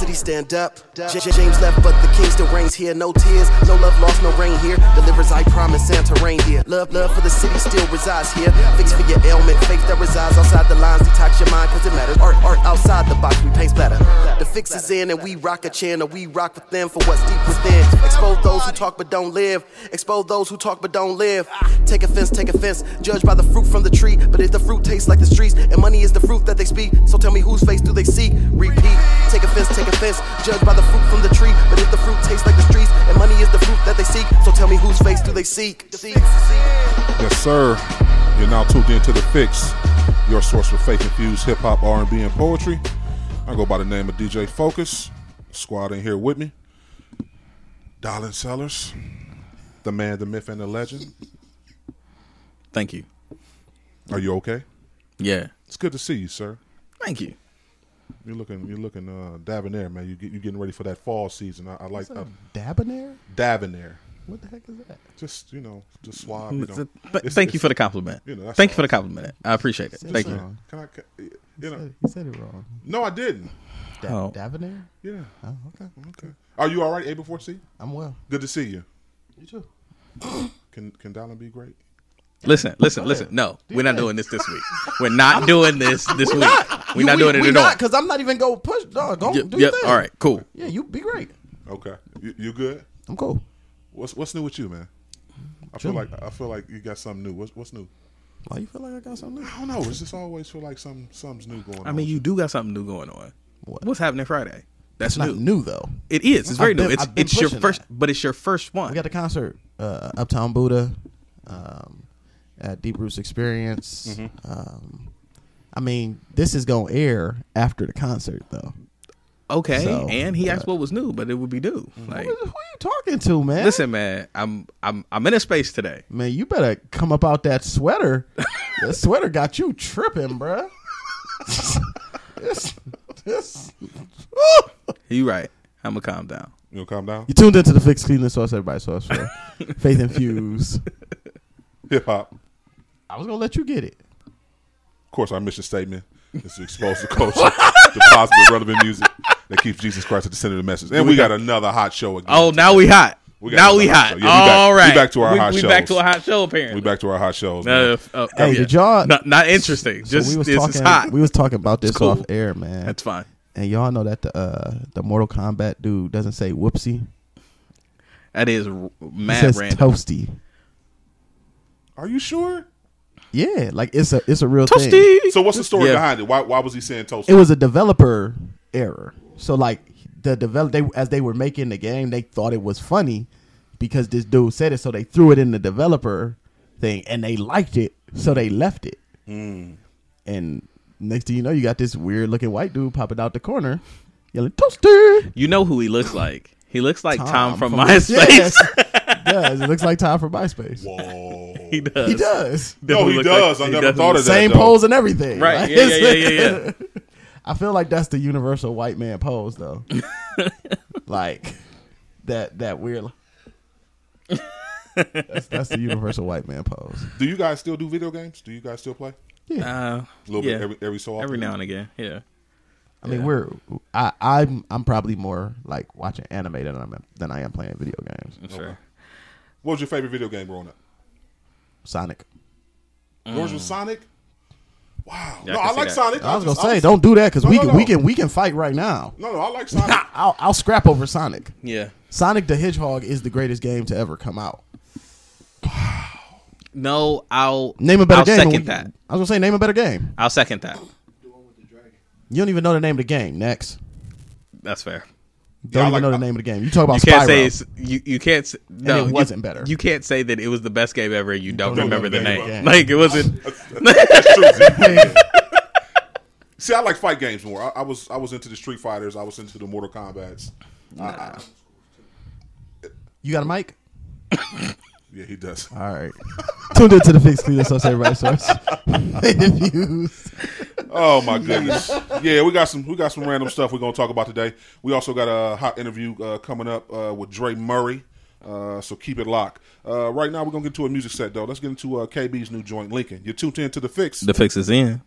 city stand up. James left, but the king still reigns here. No tears, no love lost, no rain here. Delivers, I promise, Santa here. Love, love for the city still resides here. Fix for your ailment, faith that resides outside the lines. Detox your mind, cause it matters. Art, art outside the box, we paint better. The fix is in, and we rock a channel. We rock with them for what's deep within. Expose those who talk but don't live. Expose those who talk but don't live. Take offense, take offense. Judge by the fruit from the tree. But if the fruit tastes like the streets, and money is the fruit that they speak, so tell me whose face do they see? Repeat. Take offense, take offense. Judge by the fruit from the tree. But if the fruit tastes like the streets, and money is the fruit that they seek, so tell me whose face do they seek? Yes, sir. You're now tuned into the Fixx, your source for faith-infused hip hop, R&B, and poetry. I go by the name of DJ Focus. Squad in here with me. Darlin Sellers, the man, the myth, and the legend. Thank you. Are you okay? Yeah. It's good to see you, sir. Thank you. You're looking, you're looking uh, debonair, man. You get, you're getting ready for that fall season. I, I like uh, Dabonair? debonair. What the heck is that? Just you know, just suave. You know. Th- It's- Thank you for the compliment. you know, that's Thank you for the compliment. I appreciate it. Thank it you. Can I? Can, you He know, said, he said it wrong. no, I didn't. Da- Oh. Dabonair? Yeah. Oh, okay. Okay. Are you all right, A before C? I'm well. Good to see you. You too. Can can Dallin be great? Listen, listen, listen. No, we're not doing this this week. We're not doing this this week. We're not we, doing it at not, all. Because I'm not even going to push. Dog, go Y- do yep. your thing. All right. Cool. Yeah, you be great. Okay. You, you good? I'm cool. What's what's new with you, man? I feel like I feel like you got something new. What's what's new? Why you feel like I got something? New? I don't know. It's just always feel like some something's new going on. I mean, you do got something new going on. What? What's happening Friday? That's It's not new. new, though. It is. It's very I've been- new. It's I've been it's your pushing first, that. but it's your first one. We got the concert, uh, Uptown Buddha, um, at Deep Roots Experience. Mm-hmm. Um, I mean, this is going to air after the concert, though. okay, So, and he asked what was new, but it would be new. Like, Who, are you talking to, man? listen, man, I'm I'm I'm in a space today. Man, you better come up out that sweater. that sweater got you tripping, bruh. this, this. You right. I'm gonna calm down. You gonna calm down? You tuned into the Fixx Cleveland Sauce, everybody sauce for Faith Infused. Hip hop. I was gonna let you get it. Of course, our mission statement is to expose the culture to positive, relevant music that keeps Jesus Christ at the center of the message. And we got another hot show again. Oh, now we hot. We now we hot hot. show. Yeah, we back- All we back to our we, hot we back to a hot show apparently. we back to our hot shows. Uh, man. f- uh, Hey, yeah. did y'all? Not, not interesting. so Just we was this talking. is hot. We was talking about this cool. off air, man. That's fine. and y'all know that the uh, the Mortal Kombat dude doesn't say whoopsie. That is r- He mad says random. toasty. Are you sure? Yeah, like it's a it's a real thing. So what's the story Yeah. behind it? Why why was he saying toast? It was a developer error. So like the develop they as they were making the game, they thought it was funny because this dude said it, so they threw it in the developer thing and they liked it, so they left it. Hmm. And next thing you know, you got this weird looking white dude popping out the corner, yelling "Toaster!" You know who he looks like? He looks like Tom, from, Yes, MySpace. it does. It looks like Tom from MySpace. Whoa. he does. He does. no, he does. like- I he never thought of that. Same though. pose and everything. Right. Like, Yeah, yeah, yeah, yeah, yeah. I feel like that's the universal white man pose, though. like that that weird. that's, that's the universal white man pose. Do you guys still do video games? Do you guys still play? Uh, A little yeah. bit every, every so often. Every now and again. Yeah. I mean, we're I I'm I'm probably more like watching anime than I'm than I am playing video games. Sure. What was your favorite video game growing up? Sonic. Yours was mm. Sonic. Wow. Yeah, I no, can I see like that. Sonic. I was gonna just- say, don't do that because No, we no, can no. we can we can fight right now. No, no, I like Sonic. I'll I'll scrap over Sonic. Yeah. Sonic the Hedgehog is the greatest game to ever come out. No, I'll Name a better I'll game. second We- that. I was gonna say name a better game. I'll second that. You don't even know the name of the game. Next, That's fair. Don't I even like- know the name of the game. You talk about You can't Spyro. say it's, you you can't s- no it wasn't better. You can't say that it was the best game ever. and You don't, don't remember know the the name. game. Like it wasn't. That's true. See. See, I like fight games more. I, I was I was into the Street Fighters. I was into the Mortal Kombat's. I- I- you got a mic? yeah, he does. All right. Tuned into the Fixx Cleveland Sauce Everybody Source. Oh my goodness. yeah, we got some we got some random stuff we're gonna talk about today. We also got a hot interview uh, coming up uh, with Dre Murray. Uh, so keep it locked. right now, we're gonna get to a music set though. Let's get into KB's new joint, Lincoln. You're tuned in to the fix. The fix is in.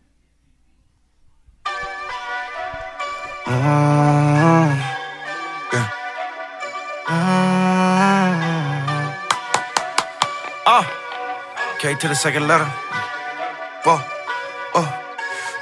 Ah, K to the second letter. Whoa.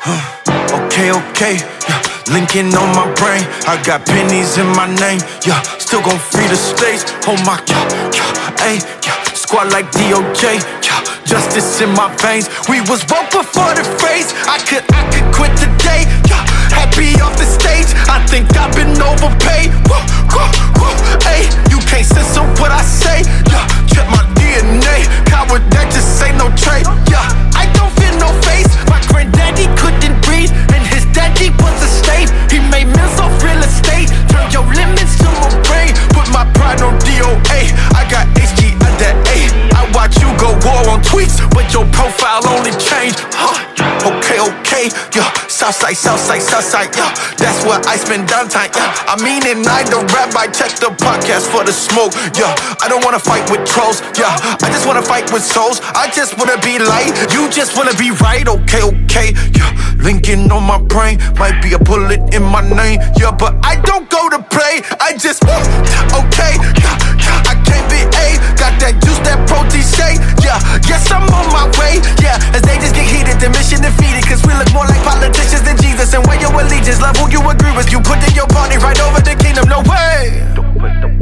Okay, okay, yeah. Lincoln on my brain. I got pennies in my name, yeah. Still gon' free the states. Oh my, yeah, yeah, ayy, yeah. Squad like DOJ, yeah. Justice in my veins. We was woke before the phrase. I could, I could quit today, yeah. Happy off the stage. I think I've been overpaid. Woo, woo, woo, ayy. You can't censor what I say, yeah. Check my DNA. Coward, that just ain't no trait, yeah. I don't feel no face. My granddaddy couldn't breathe, and his daddy was a slave. He made millions off real estate. Turn your limits to my brain. Put my pride on DOA. I got HG under A. I watch you go war on tweets, but your profile only changed. Huh. Okay, okay, yeah. Southside, Southside, Southside, yeah. That's where I spend downtime, yeah. I mean it, I the rap, I check the podcast for the smoke, yeah. I don't wanna fight with trolls, yeah. I just wanna fight with souls. I just wanna be light, you just wanna be right, okay, okay, yeah. Lincoln on my brain, might be a bullet in my name, yeah. But I don't go to play, I just, uh, okay, yeah, yeah. I can't be A, got that juice, that protein shake, yeah. Yes, I'm on my way, yeah. As they just get heated, the mission defeated, cause we look more like politicians than Jesus. And where your allegiance, love who you agree with, you put in your party right over the kingdom, no way.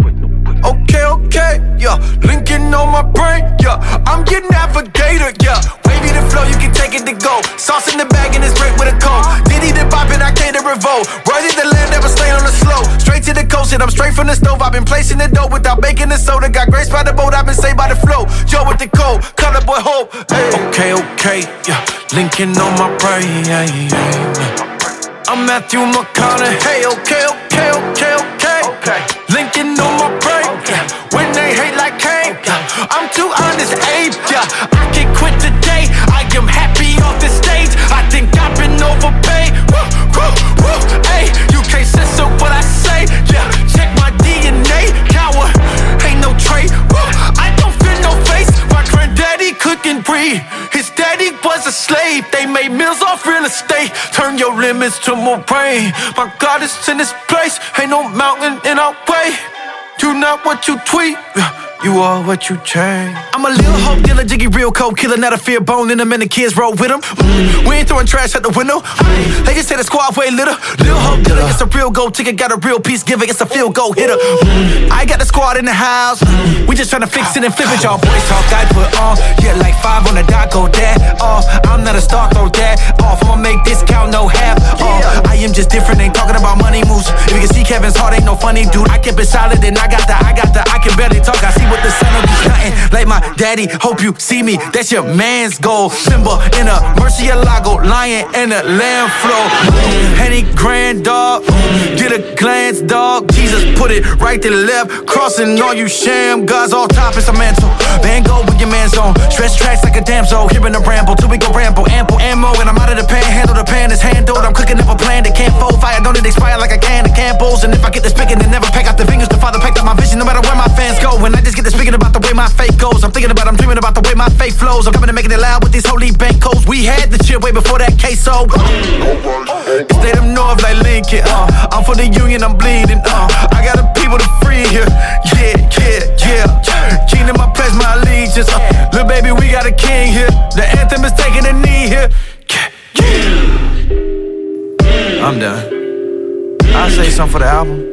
Okay, okay, yeah. Lincoln on my brain, yeah. I'm your navigator, yeah. Wavy the flow, you can take it to go. Sauce in the bag and it's great with a cold. Diddy the bop and I came to revolt. Worthy the land, never stay on the slow. Straight to the coast, and I'm straight from the stove. I've been placing the dough without baking the soda. Got grace by the boat, I've been saved by the flow. Joe with the cold, color boy hope. Hey. Okay, okay, yeah. Lincoln on my brain, yeah, yeah, yeah. I'm Matthew McConaughey, okay, okay, okay, okay. okay. Linking on my brain, When they hate like Cain, yeah. I'm too honest, Abe. yeah. I can quit today. I am happy off the stage. I think I've been overpaid. Woo, woo, woo, ayy. You can't censor what I say, yeah. Check my DNA, coward. Ain't no trait. Woo, I don't feel no face. My granddaddy couldn't breathe. His daddy was a slave. They made meals off real estate. Turn your limits to more brain. My God is in this place. Ain't no mountain in our way. You not what you tweet. You are what you change. I'm a little hope dealer, jiggy real cold killer, not a fear bone in them, and the kids roll with them. Mm. We ain't throwing trash out the window. Mm. They just say the squad way little. Little hope dealer, it's a real gold ticket, got a real piece giver, it's a field goal hitter. Mm. I got the squad in the house. We just tryna fix it and flip it, y'all boys talk. I put on, yeah, like five on the dot, go that off. I'm not a star, throw that off. I'ma make this count, no half off. I am just different, ain't talking about money moves. If you can see Kevin's heart, ain't no funny dude. I keep it solid, and I got the, I got the, I can barely talk. I see what the sun will be like my daddy. Hope you see me. That's your man's goal. Simba in a Murcielago, lion in a lamb flow. Henny grand dog, get a glance, dog. Jesus put it right to the left, crossing all you sham gods. All top is a mantle. Van Gogh with your man's on. Stretch tracks like a damsel. Hearing a ramble till we go ramble. Ample ammo, and I'm out of the pan. Handle the pan is handled. I'm cooking up a plan that can't fold. Fire don't it expire like a can of candles. And if I get the spigot, then never pack out the fingers. The father packed up my vision, no matter where my fans go. When I just get to speaking about the way my faith goes, I'm thinking about, I'm dreaming about the way my faith flows. I'm coming to making it loud with these holy bank codes. We had the shit way before that case, so. State up north like Lincoln, uh. I'm for the union, I'm bleeding, uh. I got the people to free here. Yeah, yeah, yeah. Kingdom, I pledge my allegiance. Uh. Little baby, we got a king here. The anthem is taking a knee here. Yeah, yeah. I'm done. I'll say something for the album.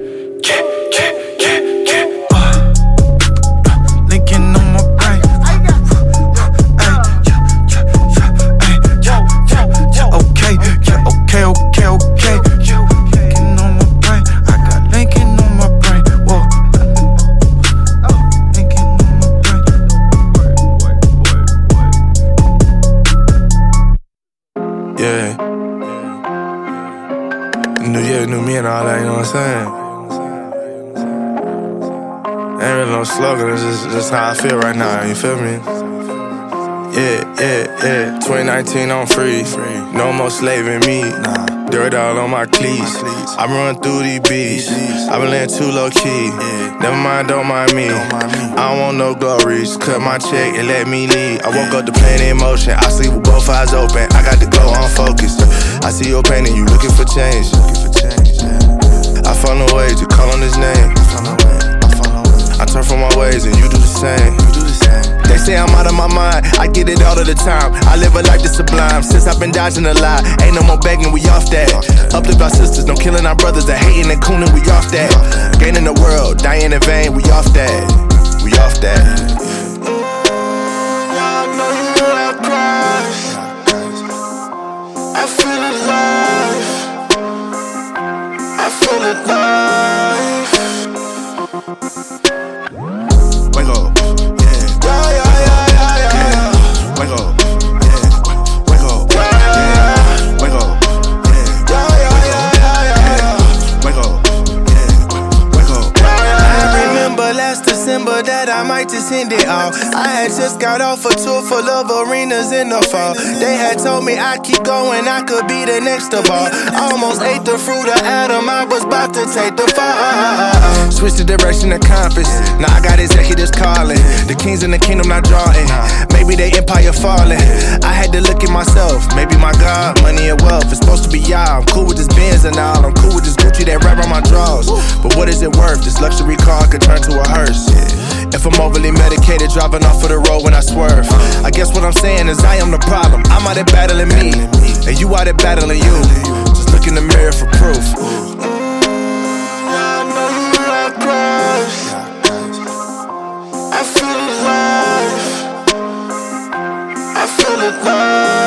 New year, new me and all that, you know what I'm saying? Ain't really no slogan, it's just, just how I feel right now, you feel me? Yeah, yeah, yeah. 2019, I'm free. No more slaving me. Dirt all on my cleats. I run through these beats. I been laying too low key. Never mind, don't mind me. I don't want no glories. Cut my check and let me lead. I woke up the plan in motion. I sleep with both eyes open. I got the glow on focus. I see your pain and you looking for change. I found a way to call on his name. I turn from my ways and you do the same. They They say I'm out of my mind, I get it all of the time. I live a life that's sublime. Since I've been dodging the lie, ain't no more begging, we off that. Uplift our sisters, no killing our brothers, that hating and cooning, we off that. Gaining the world, dying in vain, we off that. We off that. I know you know that. I feel alive. I feel alive. Wake up, yeah. Yeah, yeah, yeah, yeah, yeah. Yeah. Wake up, I might just end it all. I had just got off a tour full of arenas in the fall. They had told me I keep going, I could be the next of all. Almost ate the fruit of Adam, I was about to take the fall. Switch the direction of compass. Now I got executives calling. The kings in the kingdom not drawing. Maybe they empire falling. I had to look at myself. Maybe my God, money and wealth. It's supposed to be y'all. I'm cool with this Benz and all. I'm cool with this Gucci that wrap on my drawers. But what is it worth? This luxury car could turn to a hearse. If I'm overly medicated, driving off of the road when I swerve. I guess what I'm saying is I am the problem. I'm out there battling me, and you out there battling you. Just look in the mirror for proof. I feel alive. I feel alive.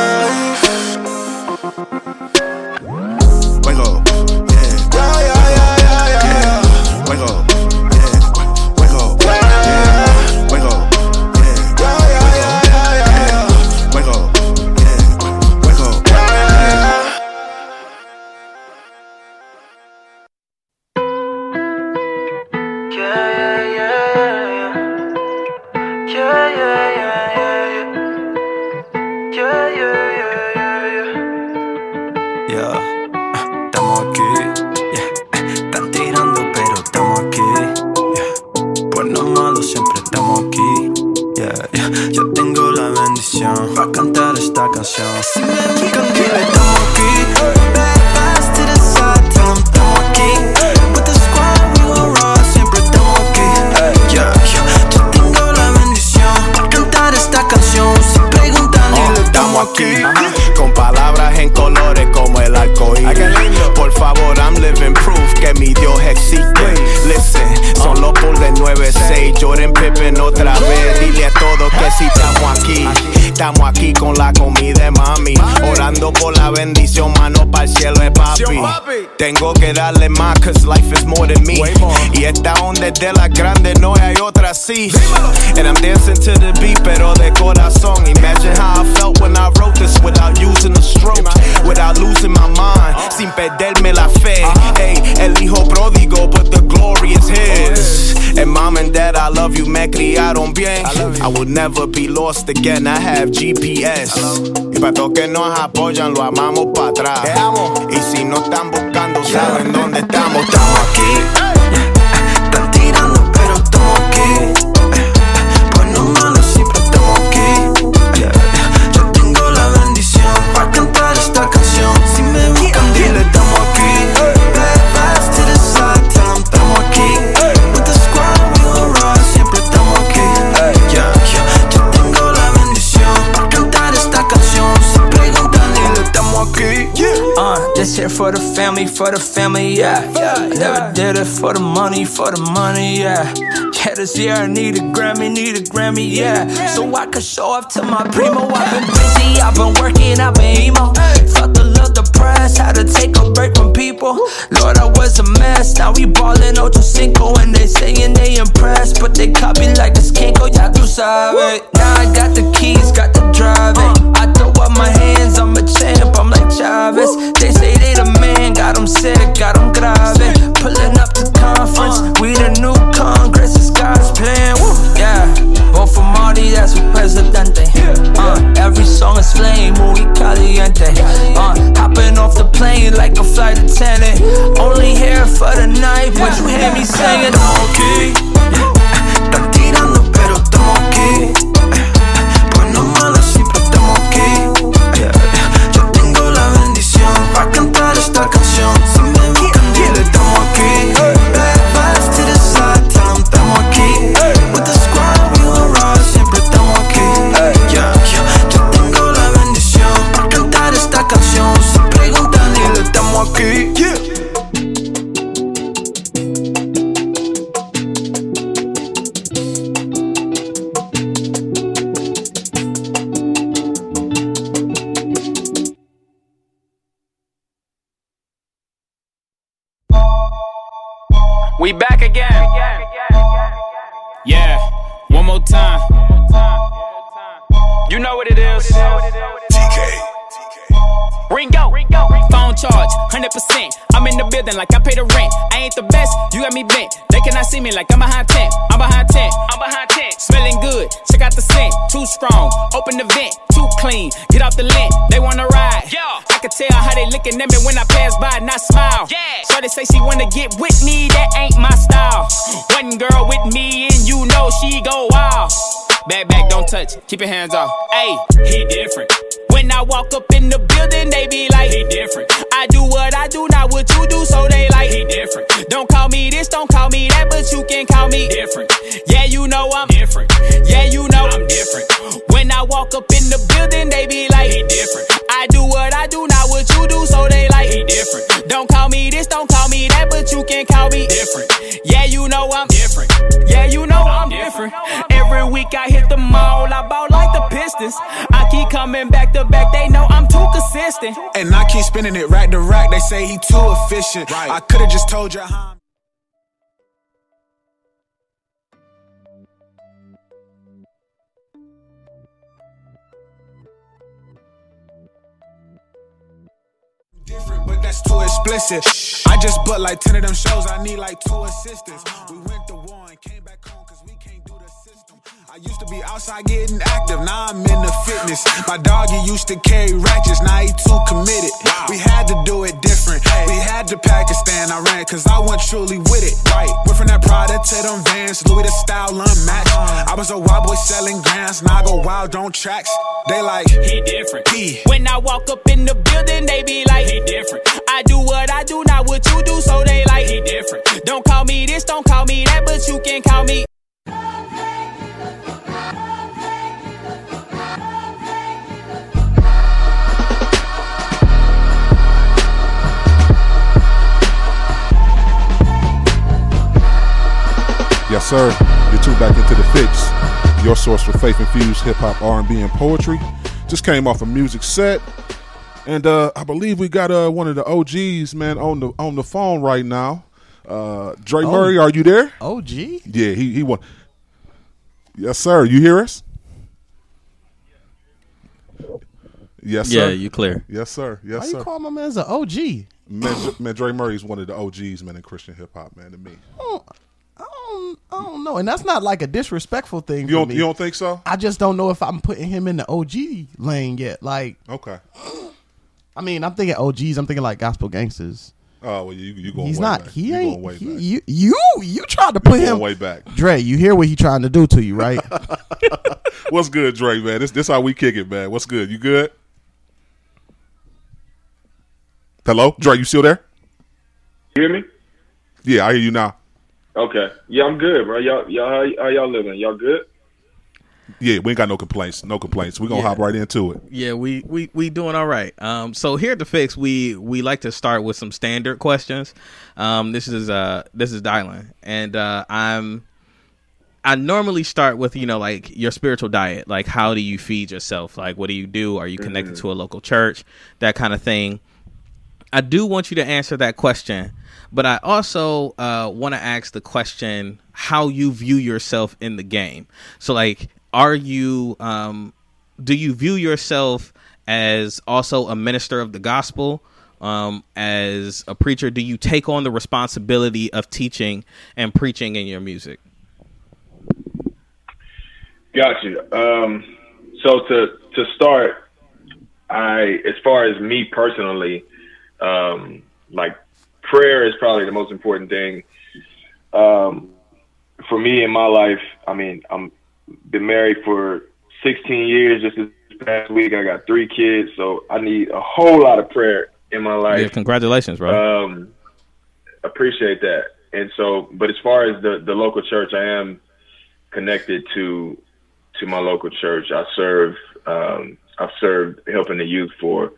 Otra. And I'm dancing to the beat, pero de song. Imagine how I felt when I wrote this without using a stroke, without losing my mind, sin perderme la fe. Hey, el hijo pródigo, but the glory is his. And mom and dad, I love you, me criaron bien. I will never be lost again, I have GPS. Y para todos que nos apoyan, lo amamos para atrás. Y si no están buscando, saben dónde estamos. Estamos aquí. Family, for the family, yeah. I never did it for the money, for the money, yeah. Yeah, this year I need a Grammy, need a Grammy, yeah. So I can show off to my primo. I've been busy, I've been working, I've been emo. Felt a little depressed, had to take a break from people. Lord, I was a mess, now we ballin' Ocho Cinco. And they saying they impressed, but they copy like a skanko, ya tú sabes. Now I got the keys, got the driving. I throw up my hands, I'm a champ, I'm like Chavez. They say got 'em sick, got 'em grave. Pulling up to conference, we the new Congress, it's God's plan. Woo, yeah, vote for Marty, that's who presidente. Uh, every song is flame, muy caliente. Uh, hopping off the plane like a flight attendant. Only here for the night, but you hear me singing, okay. Están Keep your hands off. Hey, he different. When I walk up in the building, they be like, he different. I do what I do, not what you do, so they like, he different. Don't call me this, don't call me that, but you can call me different. Yeah, you know I'm different. Yeah, you know I'm different. When I walk up in the building, they be like, he different. I do what I do, not what you do, so they like, he different. Don't call me this, don't call me that, but you can call me week I hit the mall, I ball like the Pistons. I keep coming back to back, they know I'm too consistent. And I keep spinning it rack to rack. They say he too efficient. Right. I could've just told you how. I'm- Different, but that's too explicit. I just booked like 10 of them shows, I need like two assistants. We went to used to be outside getting active, now I'm in the fitness. My doggy used to carry ratchets, now he too committed. We had to do it different. We had to Pakistan, I ran cause I went truly with it. Right. Went from that Prada to them vans, Louis the style unmatched. Uh-huh. I was a wild boy selling grams, now I go wild on tracks. They like, He different. He. When I walk up in the building, they be like, he different. I do what I do, not what you do, so they like, he different. Don't call me this, don't call me that, but you can call me. Yes, sir. You're tuned back into the fix. Your source for faith infused hip hop, R and B, and poetry. Just came off a music set, and uh, I believe we got uh, one of the OGs, man, on the on the phone right now. Uh, Dre Murray, are you there? Oh, gee. Yeah, he he won. Yes, sir. You hear us? Yes, Yeah, sir. you clear. Yes, sir. Yes, Why Yes, you call my man as an OG? Man, man, Dre Murray is one of the OGs, man, in Christian hip hop, man. To me, I don't, I don't know, and that's not like a disrespectful thing. you don't me. you don't think so? I just don't know if I'm putting him in the OG lane yet. Like, Okay. I mean, I'm thinking OGs. I'm thinking like gospel gangsters. Oh well, you you going? He's way not. Back. He you ain't. Going way he- back. you you you tried to put going him way back. Dre, you hear what he trying to do to you, right? What's good, Dre? Man, this this how we kick it, man. What's good? You good? Hello, Dre. You still there? You hear me? Yeah, I hear you now. Okay. Yeah, I'm good, bro. Y'all, y'all, how, how y'all living? Y'all good? Yeah, we ain't got no complaints. No complaints. We gonna Yeah. hop right into it. Yeah, we we we doing all right. Um, so here at the fix, we we like to start with some standard questions. Um, this is uh this is Dylan, and uh, I'm I normally start with you know like your spiritual diet, like how do you feed yourself? Like what do you do? Are you connected to a local church? That kind of thing. I do want you to answer that question, but I also uh, want to ask the question how you view yourself in the game. So, like, are you, um, do you view yourself as also a minister of the gospel? Um, as a preacher, do you take on the responsibility of teaching and preaching in your music? Gotcha. Um, so to to start, I as far as me personally, um, like prayer is probably the most important thing. Um, for me in my life, I mean, I'm been married for 16 years. Just this past week, I got three kids, so I need a whole lot of prayer in my life. Yeah, congratulations, bro. Um, appreciate that. And so, but as far as the the local church, I am connected to to my local church. I serve. Um, I've served helping the youth for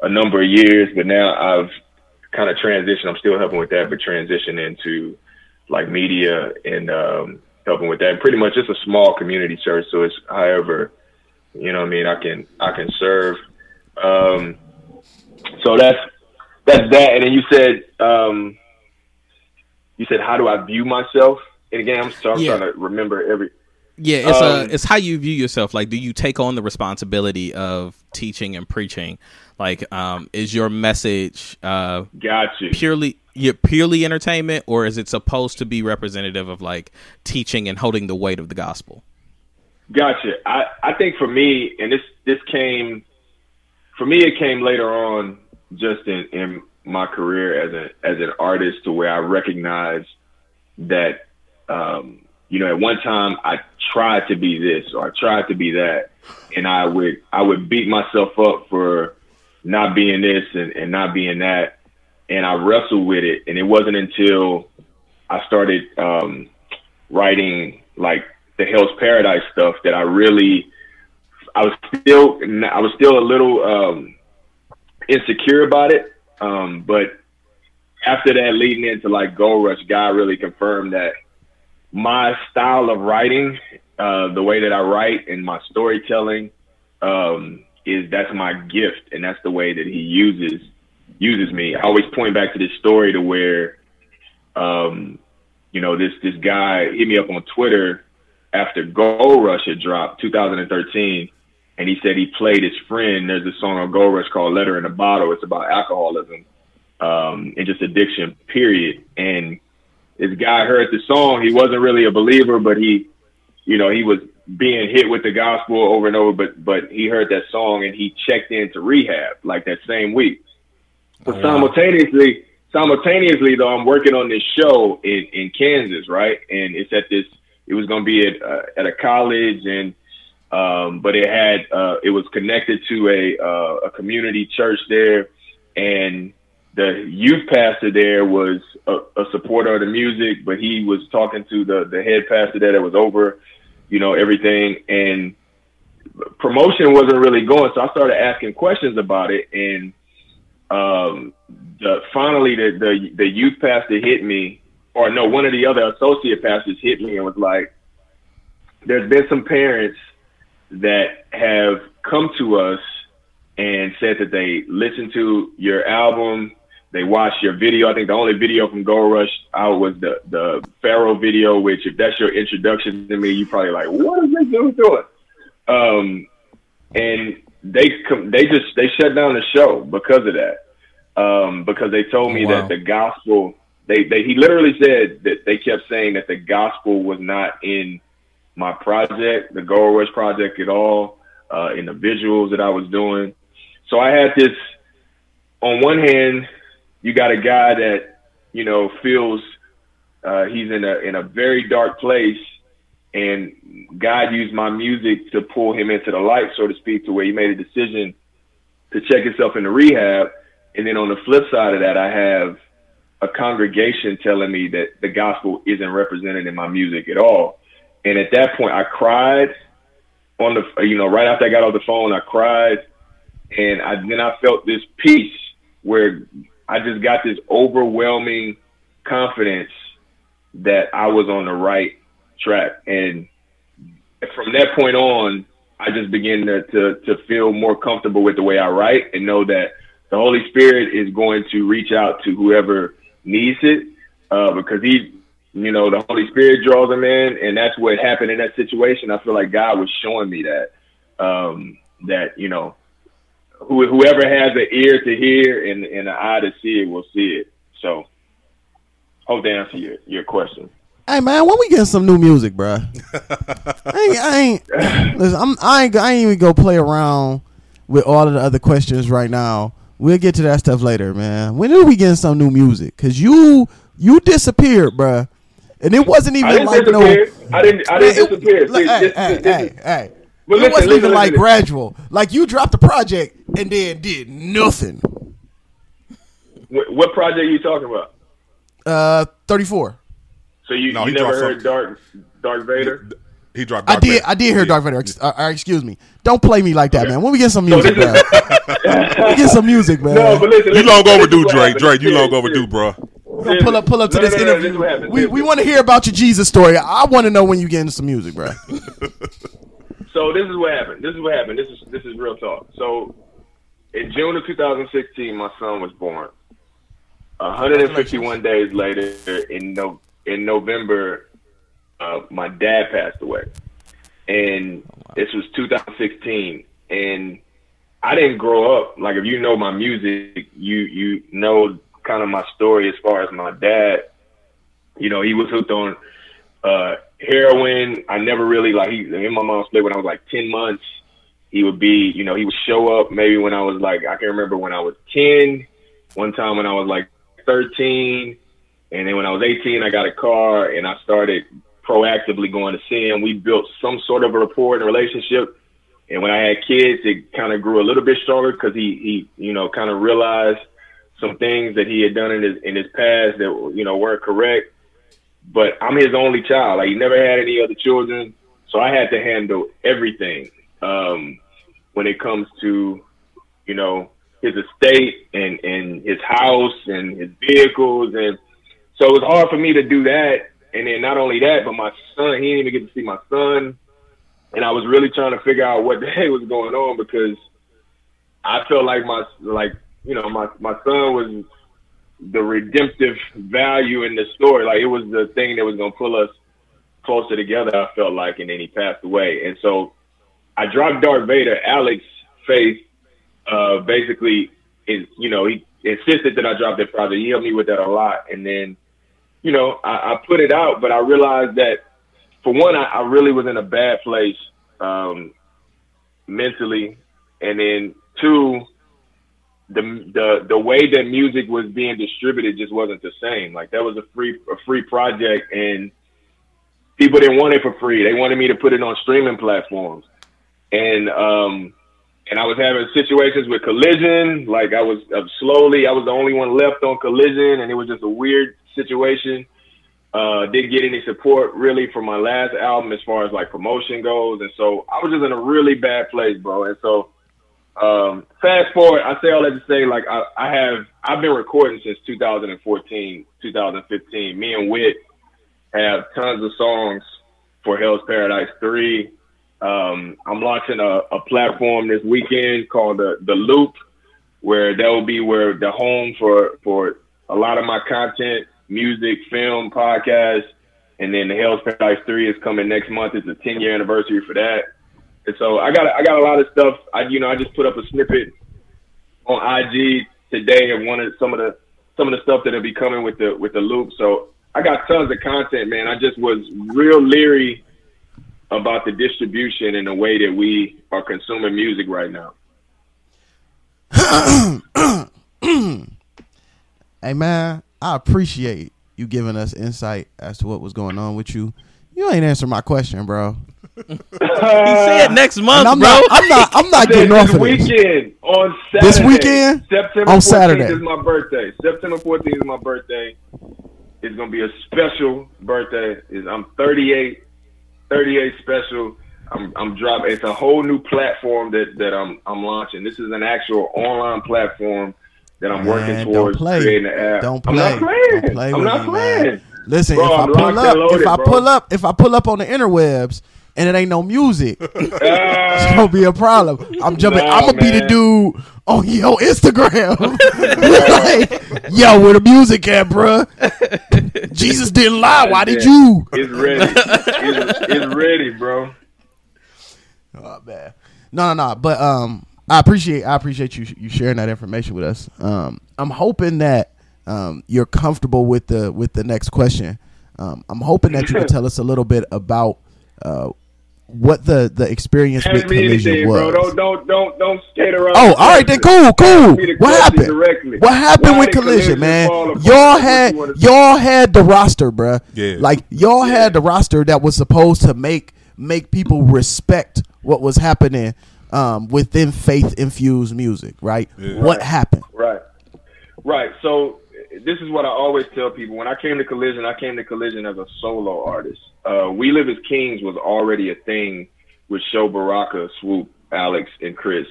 a number of years, but now I've kind of transition. I'm still helping with that, but transition into like media and um, helping with that. Pretty much it's a small community church, so it's however you know what I mean. I can I can serve. Um, so that's that's that. And then you said, um, you said how do I view myself? And again, I'm, so I'm Yeah. trying to remember every. Yeah, it's Um, uh it's how you view yourself. Like, do you take on the responsibility of teaching and preaching? Like, um, is your message uh Got you. purely yeah, purely entertainment, or is it supposed to be representative of like teaching and holding the weight of the gospel? Gotcha. I, I think for me, and this this came for me, it came later on, just in, in my career as an as an artist, to where I recognized that, um, you know, at one time I tried to be this or I tried to be that, and I would I would beat myself up for not being this and, and not being that, and I wrestled with it, and it wasn't until I started um, writing like the Hell's Paradise stuff that I really, I was still, I was still a little um, insecure about it. Um, but after that, leading into like Gold Rush, God really confirmed that my style of writing, uh, the way that I write and my storytelling, um, is that's my gift, and that's the way that He uses uses me. I always point back to this story to where, um, you know, this this guy hit me up on Twitter after Gold Rush had dropped 2013, and he said he played his friend. There's a song on Gold Rush called "Letter in a Bottle." It's about alcoholism um, and just addiction, period. And this guy heard the song. He wasn't really a believer, but he, you know, he was being hit with the gospel over and over. But but he heard that song and he checked into rehab like that same week. But simultaneously, simultaneously though, I'm working on this show in in Kansas, right? And it's at this. It was going to be at uh, at a college, and um, but it had uh, it was connected to a uh, a community church there, and the youth pastor there was a, a supporter of the music, but he was talking to the the head pastor there that was over, you know, everything, and promotion wasn't really going. So I started asking questions about it, and um, the, finally the, the the youth pastor hit me, or no, one of the other associate pastors hit me and was like, "There's been some parents that have come to us and said that they listened to your album, they watched your video. I think the only video from Gold Rush out was the the Pharaoh video, which if that's your introduction to me, you probably like, what is this dude doing? Um, and they they just they shut down the show because of that. Um, because they told me Wow. that the gospel they, they he literally said that they kept saying that the gospel was not in my project, the Gold Rush project at all, uh, in the visuals that I was doing. So I had this on one hand, you got a guy that, you know, feels uh, he's in a in a very dark place and God used my music to pull him into the light, so to speak, to where he made a decision to check himself into rehab. And then on the flip side of that, I have a congregation telling me that the gospel isn't represented in my music at all. And at that point, I cried on the, you know, right after I got off the phone, I cried. And I, then I felt this peace where I just got this overwhelming confidence that I was on the right track. And from that point on, I just began to, to, to feel more comfortable with the way I write and know that the Holy Spirit is going to reach out to whoever needs it uh, because he, you know, the Holy Spirit draws them in, and that's what happened in that situation. I feel like God was showing me that um, that you know, who, whoever has an ear to hear and, and an eye to see it will see it. So, hope to answer your your question. Hey man, when we get some new music, bruh? I ain't, I ain't listen, I'm, I ain't, I ain't even go play around with all of the other questions right now. We'll get to that stuff later, man. When are we getting some new music? Cause you, you disappeared, bruh, and it wasn't even I didn't like disappear. no. I didn't. I didn't It- disappear. look, See, hey, this- hey, this hey, is- hey. Well, it listen, wasn't listen, even listen, like listen. gradual. Like you dropped the project and then did nothing. What, what project are you talking about? Uh, thirty four. So you, No, you he never dropped heard Darth Darth Vader? He dropped. I did. Vader. I did hear Yeah. Darth Vader. Ex- uh, uh, excuse me. Don't play me like that, Okay. man. When we get some music, this bro. we get some music, man. No, but listen. You listen, long this overdue, what Drake. happened. Drake, you Serious, long overdue, serious. bro. We're gonna pull up, pull up to No, this no, no, no, interview. this is what happened. we we want to hear about your Jesus story. I want to know when you get into some music, bro. So this is what happened. This is what happened. This is this is real talk. So in June of 2016, my son was born, 151 days later, in no in November, uh, my dad passed away, and this was 2016, and I didn't grow up like if you know my music, you you know kind of my story as far as my dad. You know, he was hooked on uh, heroin. I never really like he. And my mom split when I was like 10 months. He would be, you know, he would show up maybe when I was like I can remember when I was 10. One time when I was like 13, and then when I was 18, I got a car and I started proactively going to see him. We built some sort of a rapport and relationship. And when I had kids, it kind of grew a little bit stronger because he, he, you know, kind of realized some things that he had done in his in his past that you know weren't correct. But I'm his only child. Like he never had any other children, so I had to handle everything um, when it comes to, you know, his estate and and his house and his vehicles, and so it was hard for me to do that. And then not only that, but my son, he didn't even get to see my son and I was really trying to figure out what the heck was going on because I felt like my like you know my my son was the redemptive value in the story. Like it was the thing that was gonna pull us closer together. I felt like, and then he passed away. And so I dropped Darth Vader. Alex Faith uh, basically is you know he insisted that I drop that project. He helped me with that a lot, and then you know I, I put it out, but I realized that for one, I, I really was in a bad place um, mentally, and then two, the the the way that music was being distributed just wasn't the same. Like that was a free a free project, and people didn't want it for free. They wanted me to put it on streaming platforms, and um, and I was having situations with Collision. Like I was uh, slowly, I was the only one left on Collision, and it was just a weird situation. Uh, didn't get any support really for my last album as far as like promotion goes, and so I was just in a really bad place, bro. And so, um, fast forward, I say all that to say, like I, I have, I've been recording since 2014, 2015. Me and Wit have tons of songs for Hell's Paradise Three. Um, I'm launching a, a platform this weekend called the the Loop, where that will be where the home for for a lot of my content music, film, podcast, and then the Hell's Paradise Three is coming next month. It's a 10 year anniversary for that, and so I got I got a lot of stuff. I you know I just put up a snippet on IG today of one of some of the some of the stuff that'll be coming with the with the loop. So I got tons of content, man. I just was real leery about the distribution and the way that we are consuming music right now. hey man, I appreciate you giving us insight as to what was going on with you. You ain't answer my question, bro. He said next month, I'm bro. not. I'm not. I'm not getting this off of this. weekend on Saturday. This weekend? September On 14th Saturday. is my birthday. September 14th is my birthday. It's gonna be a special birthday. Is I'm 38, 38 special. I'm I'm dropping. It's a whole new platform that that I'm I'm launching. This is an actual online platform that I'm working Man, towards don't play. creating the app. Don't play. I'm not playing. Don't play I'm with not me, playing. man. Listen, Bro, if I I'm pull up, loaded, if I bro. pull up, if I pull up on the interwebs and it ain't no music, it's gonna be a problem. I'm jumping. Nah, I'm gonna be the dude on your Instagram. like, yo, where the music at, bruh? Jesus didn't lie. Why did you? it's ready. it's, it's ready, bro. Oh man. No, no, no. But um, I appreciate I appreciate you you sharing that information with us. Um, I'm hoping that um you're comfortable with the with the next question. Um, I'm hoping that you can tell us a little bit about uh what the the experience with collision anything, was. bro. Don't don't don't don't skate around. Oh, all right then. Cool, cool. What happened? directly. What happened Why with collision, Collision man? Y'all had you wanna say? y'all had the roster, bruh. Yeah. Like y'all had the roster that was supposed to make make people respect what was happening um, within faith infused music, right? Yeah. What happened? Right, right. So this is what I always tell people. When I came to Collision, I came to Collision as a solo artist. Uh, we Live as Kings was already a thing with Sho Baraka, Swoope, Alex, and Chris,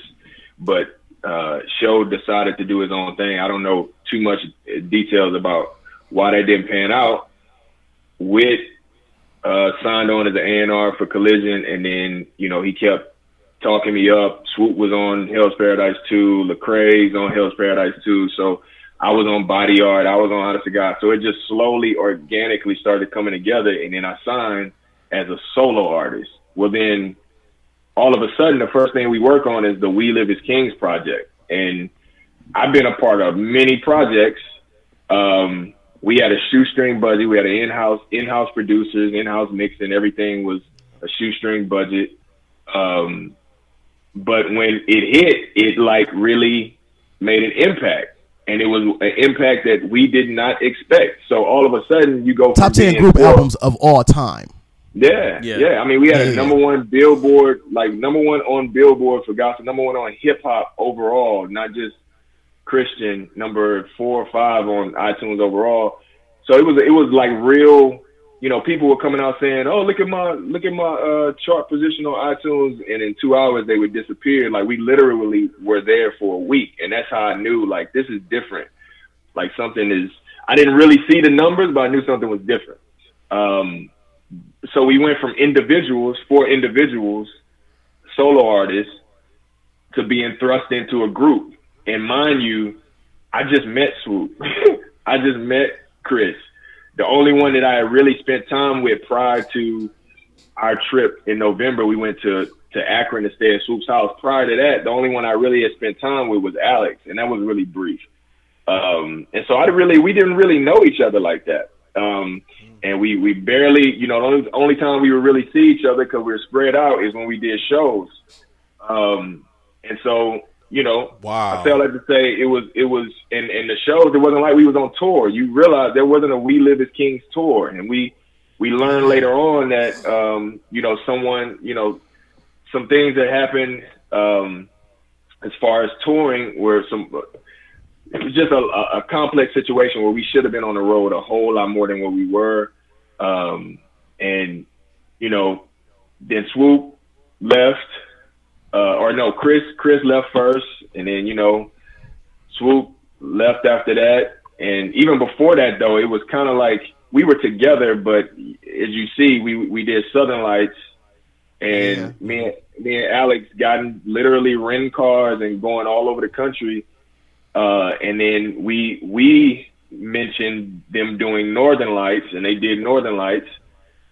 but uh, Sho decided to do his own thing. I don't know too much details about why that didn't pan out. Wit uh, signed on as an A&R for Collision, and then you know he kept talking me up. Swoope was on Hell's Paradise 2, Lecrae's on Hell's Paradise 2. So I was on Body Art, I was on Honest to God. So it just slowly, organically started coming together, and then I signed as a solo artist. Well, then all of a sudden, the first thing we work on is the We Live as Kings project, and I've been a part of many projects. Um, we had a shoestring budget. We had an in-house in-house producers, in-house mixing. Everything was a shoestring budget. Um, but when it hit, it like really made an impact, and it was an impact that we did not expect. So all of a sudden, you go Top ten group poor- albums of all time. yeah, Yeah. yeah, I mean, we had Yeah. a number one Billboard, like number one on Billboard for gospel, number one on hip hop overall, not just Christian. Number four or five on iTunes overall. So it was it was like real. You know, people were coming out saying, "Oh, look at my look at my uh, chart position on iTunes," and in two hours they would disappear. Like we literally were there for a week, and that's how I knew like this is different. Like something is. I didn't really see the numbers, but I knew something was different. Um, so we went from individuals, four individuals, solo artists, to being thrust into a group. And mind you, I just met Swoope. I just met Chris. The only one that I really spent time with prior to our trip in November, we went to to Akron to stay at Swoope's house. Prior to that, the only one I really had spent time with was Alex, and that was really brief. Um, and so I really, we didn't really know each other like that. Um, and we, we barely, you know, the only, only time we would really see each other because we were spread out is when we did shows. Um, and so, you know, Wow. I felt like to say it was, it was, in, in the shows, it wasn't like we was on tour. You realize there wasn't a We Live as Kings tour. And we, we learned later on that, um, you know, someone, you know, some things that happened, um, as far as touring were some, it was just a, a, a complex situation where we should have been on the road a whole lot more than what we were. Um, and, you know, then Swoope left, uh, or no, Chris, Chris left first. And then, you know, Swoope left after that. And even before that, though, it was kind of like we were together, but as you see, we, we did Southern Lights and Yeah. me and me and Alex got literally renting cars and going all over the country. Uh, and then we we mentioned them doing Northern Lights, and they did Northern Lights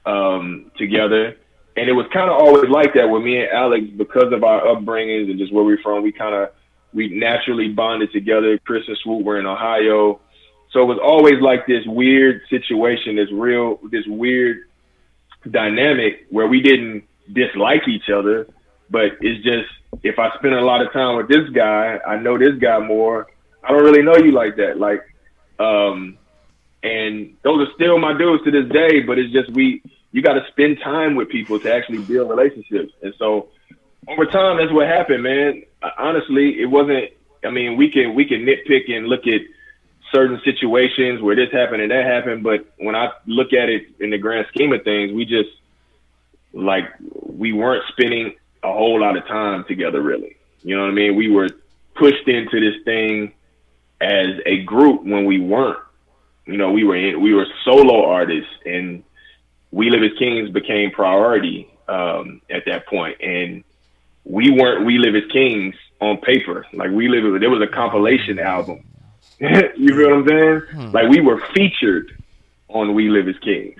um, together. And it was kind of always like that with me and Alex because of our upbringings and just where we're from. We kind of we naturally bonded together. Chris and Swoope were in Ohio, so it was always like this weird situation, this real, this weird dynamic where we didn't dislike each other, but it's just if I spend a lot of time with this guy, I know this guy more. I don't really know you like that, like, um, and those are still my dudes to this day. But it's just we, you got to spend time with people to actually build relationships, and so over time, that's what happened, man. Uh, Honestly, it wasn't. I mean, we can we can nitpick and look at certain situations where this happened and that happened, but when I look at it in the grand scheme of things, we just like we weren't spending a whole lot of time together, really. You know what I mean? We were pushed into this thing as a group when we weren't. You know, we were in, we were solo artists, and We Live as Kings became priority um, at that point, and we weren't We Live as Kings on paper. Like We Live, there was a compilation album. you feel what I'm saying? Like we were featured on We Live as Kings.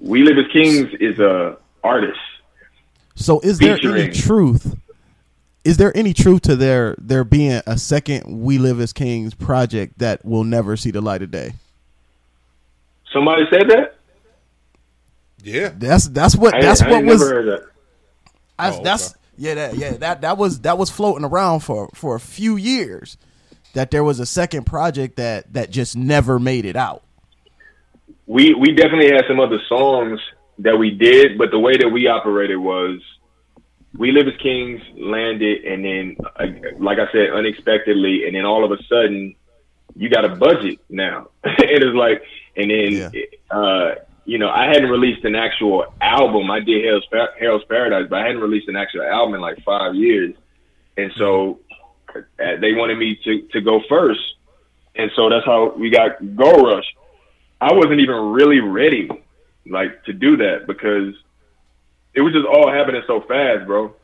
We Live as Kings is a artist. So is there any truth? Is there any truth to there there being a second We Live as Kings project that will never see the light of day? Somebody said that? Yeah. That's that's what I, that's I what ain't was never heard that. that's, Oh, that's okay. yeah that yeah that that was that was floating around for for a few years that there was a second project that that just never made it out. we we definitely had some other songs that we did, but the way that we operated was we live as kings landed, and then uh, like I said, unexpectedly, and then all of a sudden you got a budget now. and it is like, and then Yeah. uh, you know I hadn't released an actual album. I did Hell's, Hell's Paradise, but I hadn't released an actual album in like five years, and so uh, they wanted me to to go first, and so that's how we got Gold Rush. I wasn't even really ready, like, to do that because it was just all happening so fast, bro.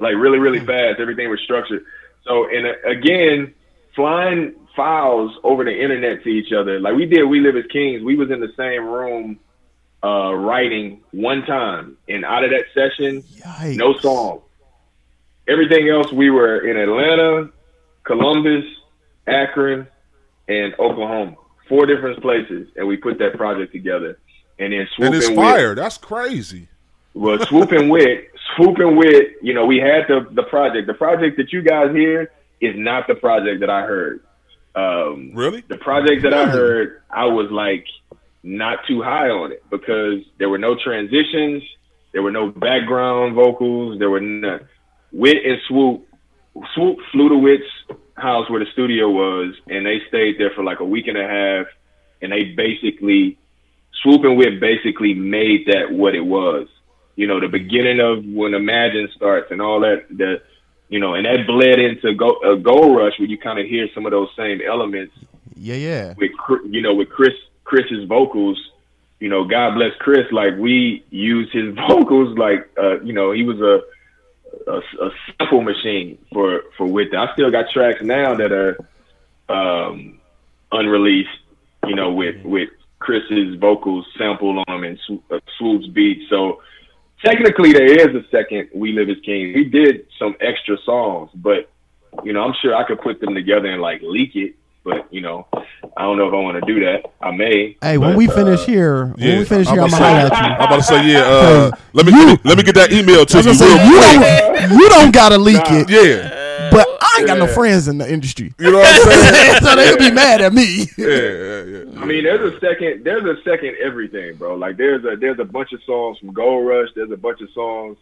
Like, really, really fast. Everything was structured. So, and uh, again, flying files over the internet to each other. Like we did, we live as kings. We was in the same room uh, writing one time, and out of that session, Yikes. no song. Everything else, we were in Atlanta, Columbus, Akron, and Oklahoma. Four different places, and we put that project together. And then swoope And it's and Wit- fire. That's crazy. well, swoope and wit, swoope and wit. You know, we had the the project. The project that you guys hear is not the project that I heard. Um, Really? the project that I heard, I was like not too high on it because there were no transitions, there were no background vocals, there were no Wit and Swoope. Swoope flew to Wit's house where the studio was, and they stayed there for like a week and a half, and they basically Swoope and Wit basically made that what it was. You know, the beginning of when Imagine starts and all that. The you know, and that bled into Go, uh, Gold Rush, where you kind of hear some of those same elements Yeah, yeah. with you know with Chris Chris's vocals. You know, God bless Chris. Like we used his vocals like uh, you know he was a, a a sample machine for for with. That. I still got tracks now that are um, unreleased. You know, with with Chris's vocals sampled on them and uh, Swoope's beats. So technically, there is a second "We Live as Kings." We did some extra songs, but you know, I'm sure I could put them together and like leak it. But you know, I don't know if I want to do that. I may. Hey, when but, we finish uh, here, when we finish I'm here, I'm gonna to holler say- at you. I'm about to say, yeah. Uh, let me let me let me get that email to you real gonna say, you don't, you don't gotta leak Nah. it, Yeah, but I ain't got no friends in the industry, you know what I'm saying? so they could be mad at me. yeah, yeah, yeah. I mean, there's a second. There's a second everything, bro. Like there's a there's a bunch of songs from Gold Rush. There's a bunch of songs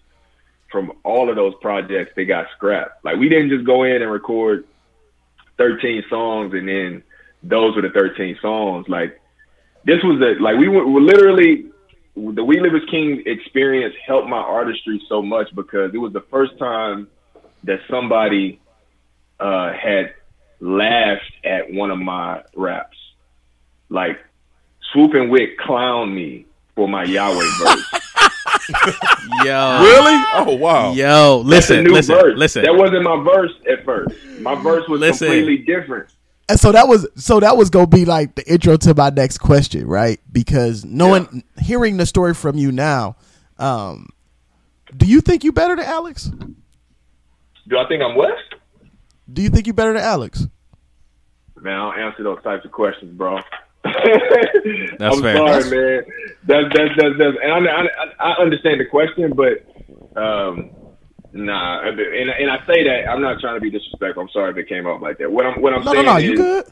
from all of those projects. They got scrapped. Like we didn't just go in and record 13 songs and then those were the 13 songs. Like this was a like we were, were literally the We Live as King experience helped my artistry so much because it was the first time that somebody uh, had laughed at one of my raps. Like Swoope and Wit clowned me for my Yahweh verse. Yo, Really? Oh wow. yo, listen, new listen, verse. listen. That wasn't my verse at first. My verse was Listen. completely different. And so that was so that was gonna be like the intro to my next question, right? Because knowing, hearing the story from you now, um, do you think you better than Alex? Do I think I'm what? Do you think you're better than Alex? Man, I don't answer those types of questions, bro. That's I'm fair. sorry, That's- man. That's that's that's, that's and I, I I understand the question, but um, nah. And and I say that I'm not trying to be disrespectful. I'm sorry if it came out like that. What I'm what I'm No, no, saying no. is You good?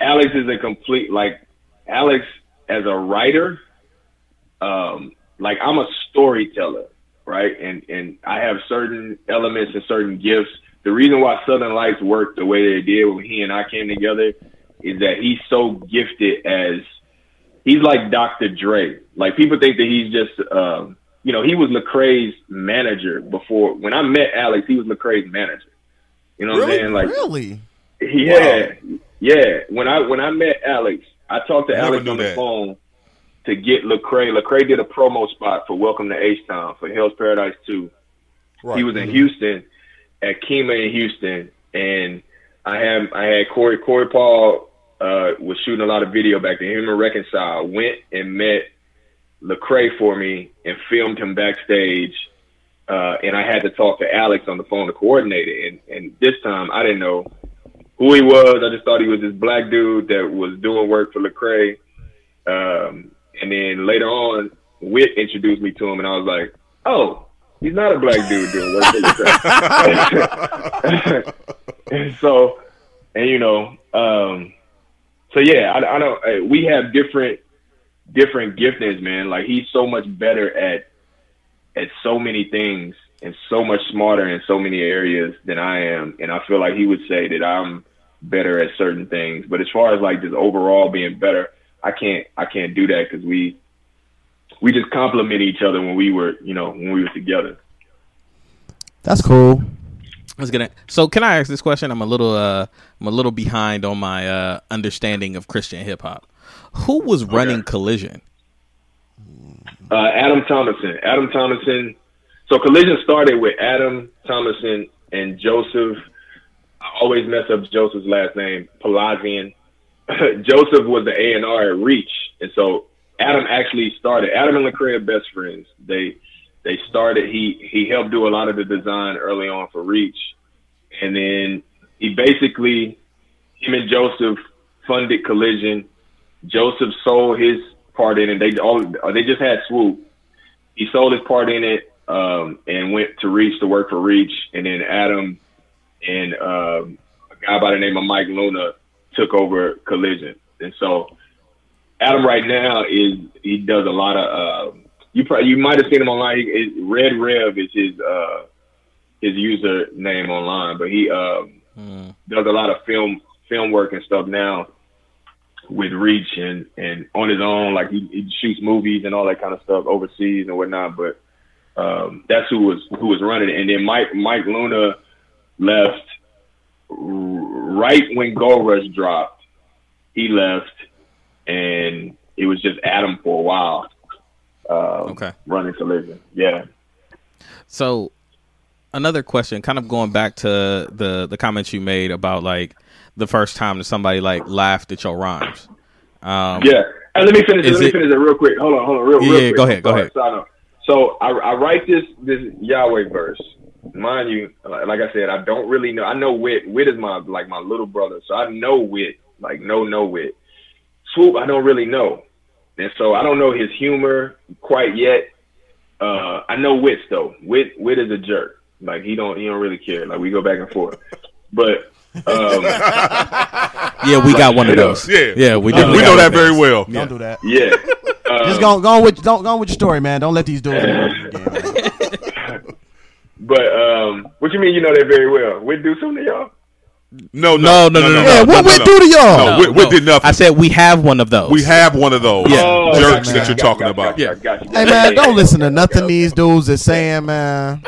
Alex is a complete like Alex as a writer. Um, like I'm a storyteller, right? And and I have certain elements and certain gifts. The reason why Southern Lights worked the way they did when he and I came together is that he's so gifted as he's like Dr. Dre. Like people think that he's just um, you know, he was Lecrae's manager before when I met Alex, he was Lecrae's manager. You know what I'm saying? Like really? yeah, yeah. When I when I met Alex, I talked to Never Alex on the that. phone to get Lecrae. Lecrae did a promo spot for Welcome to H Town for Hell's Paradise Two. Right. He was in Houston at Kima in Houston, and I had I had Corey Corey Paul uh, was shooting a lot of video back then. Him and Reconcile went and met Lecrae for me and filmed him backstage. Uh, and I had to talk to Alex on the phone to coordinate it. And, and this time I didn't know who he was. I just thought he was this black dude that was doing work for Lecrae. Um, and then later on, Wit introduced me to him, and I was like, "Oh, he's not a black dude doing work for Lecrae." and so, and you know, um, so yeah, I, I don't. We have different different giftings, man. Like he's so much better at at so many things and so much smarter in so many areas than I am. And I feel like he would say that I'm better at certain things. But as far as like just overall being better, I can't I can't do that because we we just compliment each other when we were you know when we were together. That's cool. I was gonna. So can I ask this question? I'm a little uh I'm a little behind on my uh understanding of Christian hip hop. Who was running Collision? Uh, Adam Thomason. Adam Thomason. So Collision started with Adam Thomason and Joseph. I always mess up Joseph's last name, Palazian. Joseph was the A and R at Reach, and so Adam actually started. Adam and Lecrae are best friends. They they started. He he helped do a lot of the design early on for Reach, and then he basically him and Joseph funded Collision. Joseph sold his part in it. They all they just had Swoop. He sold his part in it um, and went to Reach to work for Reach, and then Adam and um, a guy by the name of Mike Luna took over Collision, and so Adam right now is he does a lot of uh, you probably you might have seen him online. He, Red Rev is his uh, his user name online, but he um, does a lot of film film work and stuff now with Reach and and on his own. Like he, he shoots movies and all that kind of stuff overseas and whatnot. But um, that's who was who was running it. And then Mike Mike Luna left r- right when Gold Rush dropped. He left, and it was just Adam for a while. Um, Okay. running Collision. Yeah. So another question, kind of going back to the the comments you made about like the first time that somebody like laughed at your rhymes. Um, Yeah. And let me finish. Is Let me it- finish it real quick. Hold on, hold on, real, real Yeah, quick. go ahead, go ahead. So I, I write this this Yahweh verse. Mind you, like like I said, I don't really know. I know Wit. Wit is my like my little brother, so I know Wit. Like no, no Wit. Swoope, I don't really know, and so I don't know his humor quite yet. Uh, I know Wits though. Wit Wit is a jerk. Like he don't he don't really care. Like we go back and forth, but. Um, Yeah, we got one of those. Yeah. yeah, we We know that very those. well. Don't do that. yeah. Um, Just go, go on with don't go on with your story, man. Don't let these dudes. again, man. But um, what you mean? You know that very well. We do something to y'all. No, No, no, no, no, Yeah, no, what no, we no. do to y'all? No, we, we did nothing. I said we have one of those. we have one of those Yeah. Oh, jerks gotcha, that you're gotcha, talking gotcha, about. gotcha, gotcha. Hey man, don't listen to nothing these dudes is saying, man.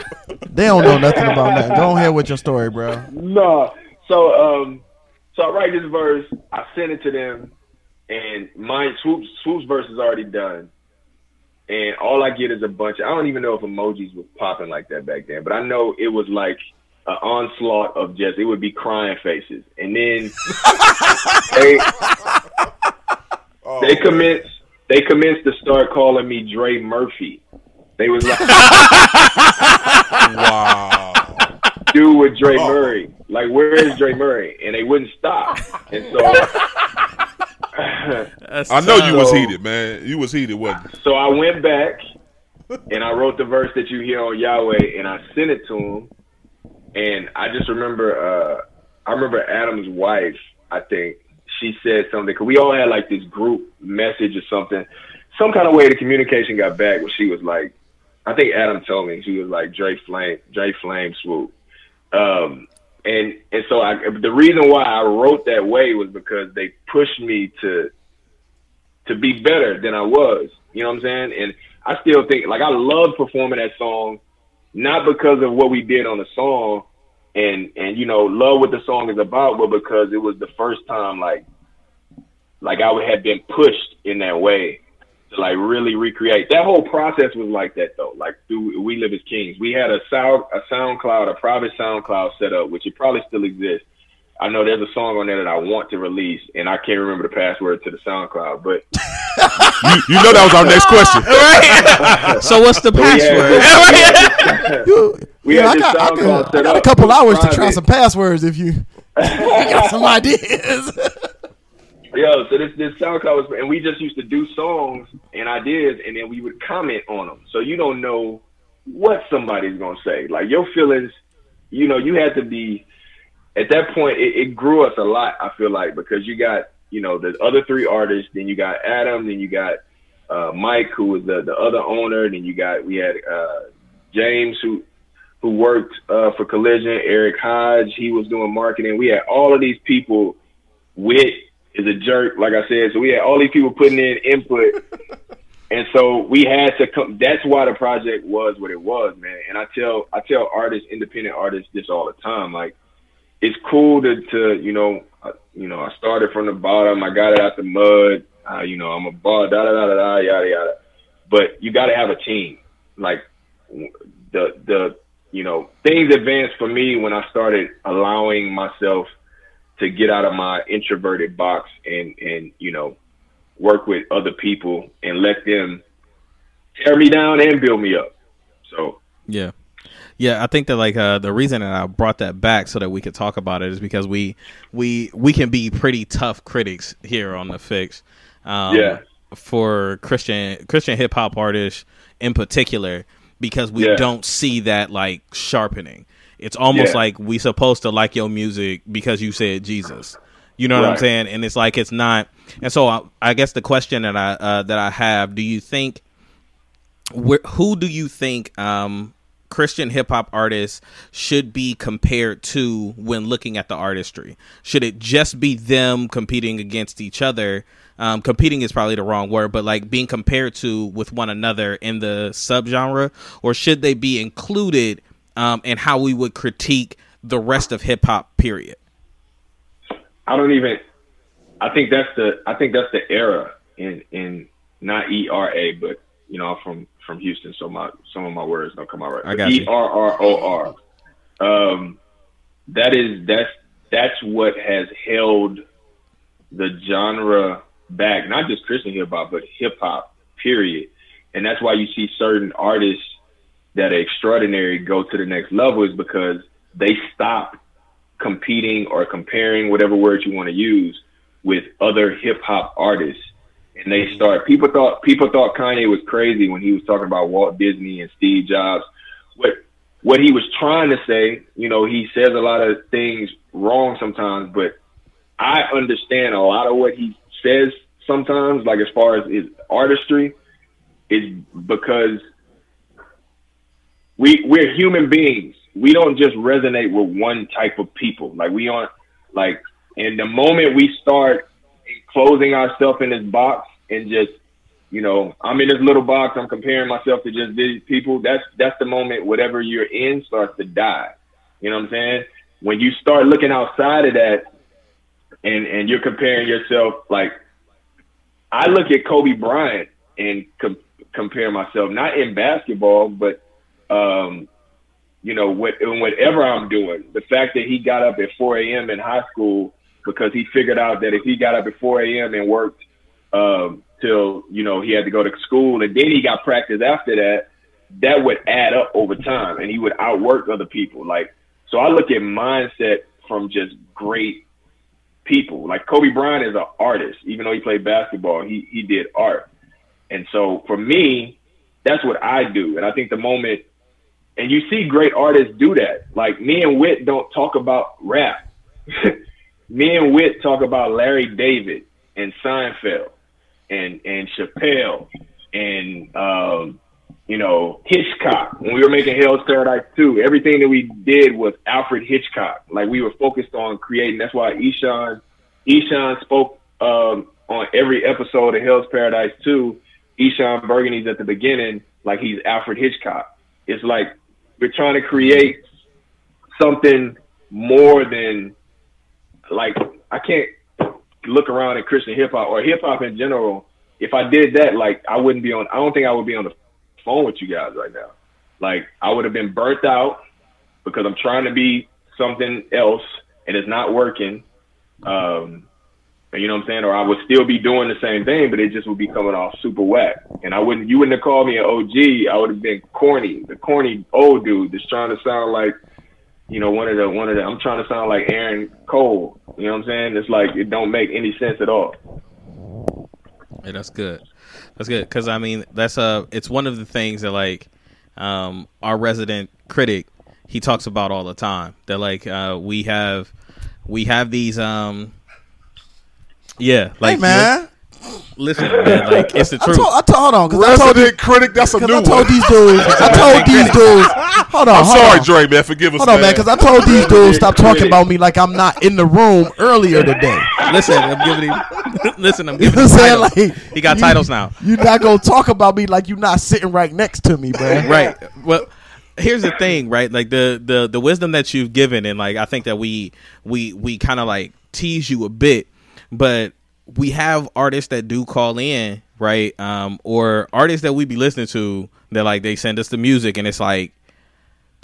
They don't know nothing about nothing. Go ahead with your story, bro. No. So um, so I write this verse. I send it to them, and my Swoope's Swoope's verse is already done. And all I get is a bunch. Of, I don't even know if emojis was popping like that back then, but I know it was like an onslaught of just. It would be crying faces, and then they oh, they commenced. They commenced to start calling me Dre Murphy. They was like. Wow. do with Dre oh. Murray. Like, where is Dre Murray? And they wouldn't stop. And so, I know you was heated, man. You was heated, wasn't you? so I went back and I wrote the verse that you hear on Yahweh, and I sent it to him. And I just remember, uh, I remember Adam's wife. I think she said something because we all had like this group message or something. Some kind of way the communication got back where she was like, I think Adam told me she was like Dre Flame, Dre Flame swoop. Um, and and so I, the reason why I wrote that way was because they pushed me to to be better than I was. You know what I'm saying? And I still think like I love performing that song, not because of what we did on the song and and you know love what the song is about, but because it was the first time like like I had been pushed in that way to like really recreate. That whole process was like that though. Like through We Live as Kings, we had a sound a SoundCloud, a private SoundCloud set up, which it probably still exists. I know there's a song on there that I want to release, and I can't remember the password to the SoundCloud, but You, you know that was our next question. So what's the password? You, We you had know, I this got, I, SoundCloud got, I got a couple hours to try Private. some passwords if you, you got some ideas. Yo, so this this SoundCloud was, and we just used to do songs and ideas, and then we would comment on them. So you don't know what somebody's gonna say. Like your feelings, you know, you had to be at that point. It, it grew us a lot. I feel like because you got you know the other three artists, then you got Adam, then you got uh, Mike, who was the the other owner, then you got we had uh, James, who who worked uh, for Collision, Eric Hodge, he was doing marketing. We had all of these people. Wit is a jerk, like I said. So we had all these people putting in input, and so we had to come. That's why the project was what it was, man. And I tell I tell artists, independent artists, this all the time. Like, it's cool to to you know uh, you know I started from the bottom. I got it out the mud. Uh, you know I'm a ball, da da da da da yada yada. But you got to have a team. Like the the you know, things advanced for me when I started allowing myself to get out of my introverted box and and you know work with other people and let them tear me down and build me up. So Yeah. Yeah, I think that like uh, the reason that I brought that back so that we could talk about it is because we we we can be pretty tough critics here on the Fixx. Um, Yeah. For Christian Christian hip hop artists in particular, because we Yeah. don't see that like sharpening. It's almost Yeah. like we supposed to like your music because you said Jesus. You know what I'm saying? And it's like it's not. And so I, I guess the question that I uh, that I have: Do you think where, who do you think um, Christian hip hop artists should be compared to when looking at the artistry? Should it just be them competing against each other? Um, competing is probably the wrong word, but like being compared to with one another in the subgenre, or should they be included um, in how we would critique the rest of hip hop? Period. I don't even. I think that's the. I think that's the era in in not E R A, but you know, from from Houston, so my some of my words don't come out right. I got. E R R O R. Um, that is that's that's what has held the genre back, not just Christian hip hop, but hip hop. Period. And that's why you see certain artists that are extraordinary go to the next level is because they stop competing or comparing whatever words you want to use with other hip hop artists. And they start people thought people thought Kanye was crazy when he was talking about Walt Disney and Steve Jobs. What what he was trying to say, you know, he says a lot of things wrong sometimes, but I understand a lot of what he says sometimes, like as far as his artistry, is because we we're human beings. We don't just resonate with one type of people. Like we aren't like and the moment we start closing ourselves in this box and just you know, I'm in this little box, I'm comparing myself to just these people, that's that's the moment whatever you're in starts to die. You know what I'm saying? When you start looking outside of that and and you're comparing yourself like I look at Kobe Bryant and com- compare myself not in basketball, but um, you know, what, whatever I'm doing. The fact that he got up at 4 a.m. in high school because he figured out that if he got up at 4 a.m. and worked um, till you know he had to go to school, and then he got practice after that, that would add up over time, and he would outwork other people. Like so, I look at mindset from just great people. Like Kobe Bryant is an artist, even though he played basketball, he he did art. And so for me, that's what I do. And I think the moment and you see great artists do that. Like me and Wit don't talk about rap. me and Wit talk about Larry David and Seinfeld and and Chappelle and um, you know Hitchcock. When we were making Hell's Paradise 2, everything that we did was Alfred Hitchcock. Like we were focused on creating. That's why Eshawn Eshawn spoke um, on every episode of Hell's Paradise 2. Eshawn Burgundy's at the beginning, like he's Alfred Hitchcock. It's like we're trying to create something more than like I can't look around at Christian hip hop or hip hop in general. If I did that, like I wouldn't be on. I don't think I would be on the phone with you guys right now. Like I would have been burnt out because I'm trying to be something else and it's not working. Um, you know what I'm saying? Or I would still be doing the same thing, but it just would be coming off super whack. And I wouldn't, you wouldn't have called me an OG. I would have been corny, the corny old dude that's trying to sound like, you know, one of the, one of the, I'm trying to sound like Aaron Cole. You know what I'm saying? It's like, it don't make any sense at all. Yeah, that's good. That's good because I mean that's uh it's one of the things that like um our resident critic he talks about all the time that like uh we have we have these um yeah like hey man, listen man like it's the I truth told, I told, hold on, because I told, Resident critic, that's a cause new I told one. these dudes, I told these dudes, hold on, I'm hold sorry, on. Dre, man. Forgive us, Hold on, man, because I told these dudes stop talking about me like I'm not in the room earlier today. listen I'm giving him listen I'm You giving know him saying? titles. Like he got you- titles now You're not gonna talk about me like you're not sitting right next to me, bro. right well here's the thing right like the the the wisdom that you've given and like i think that we we we kind of like tease you a bit but we have artists that do call in right um or artists that we be listening to that like they send us the music and it's like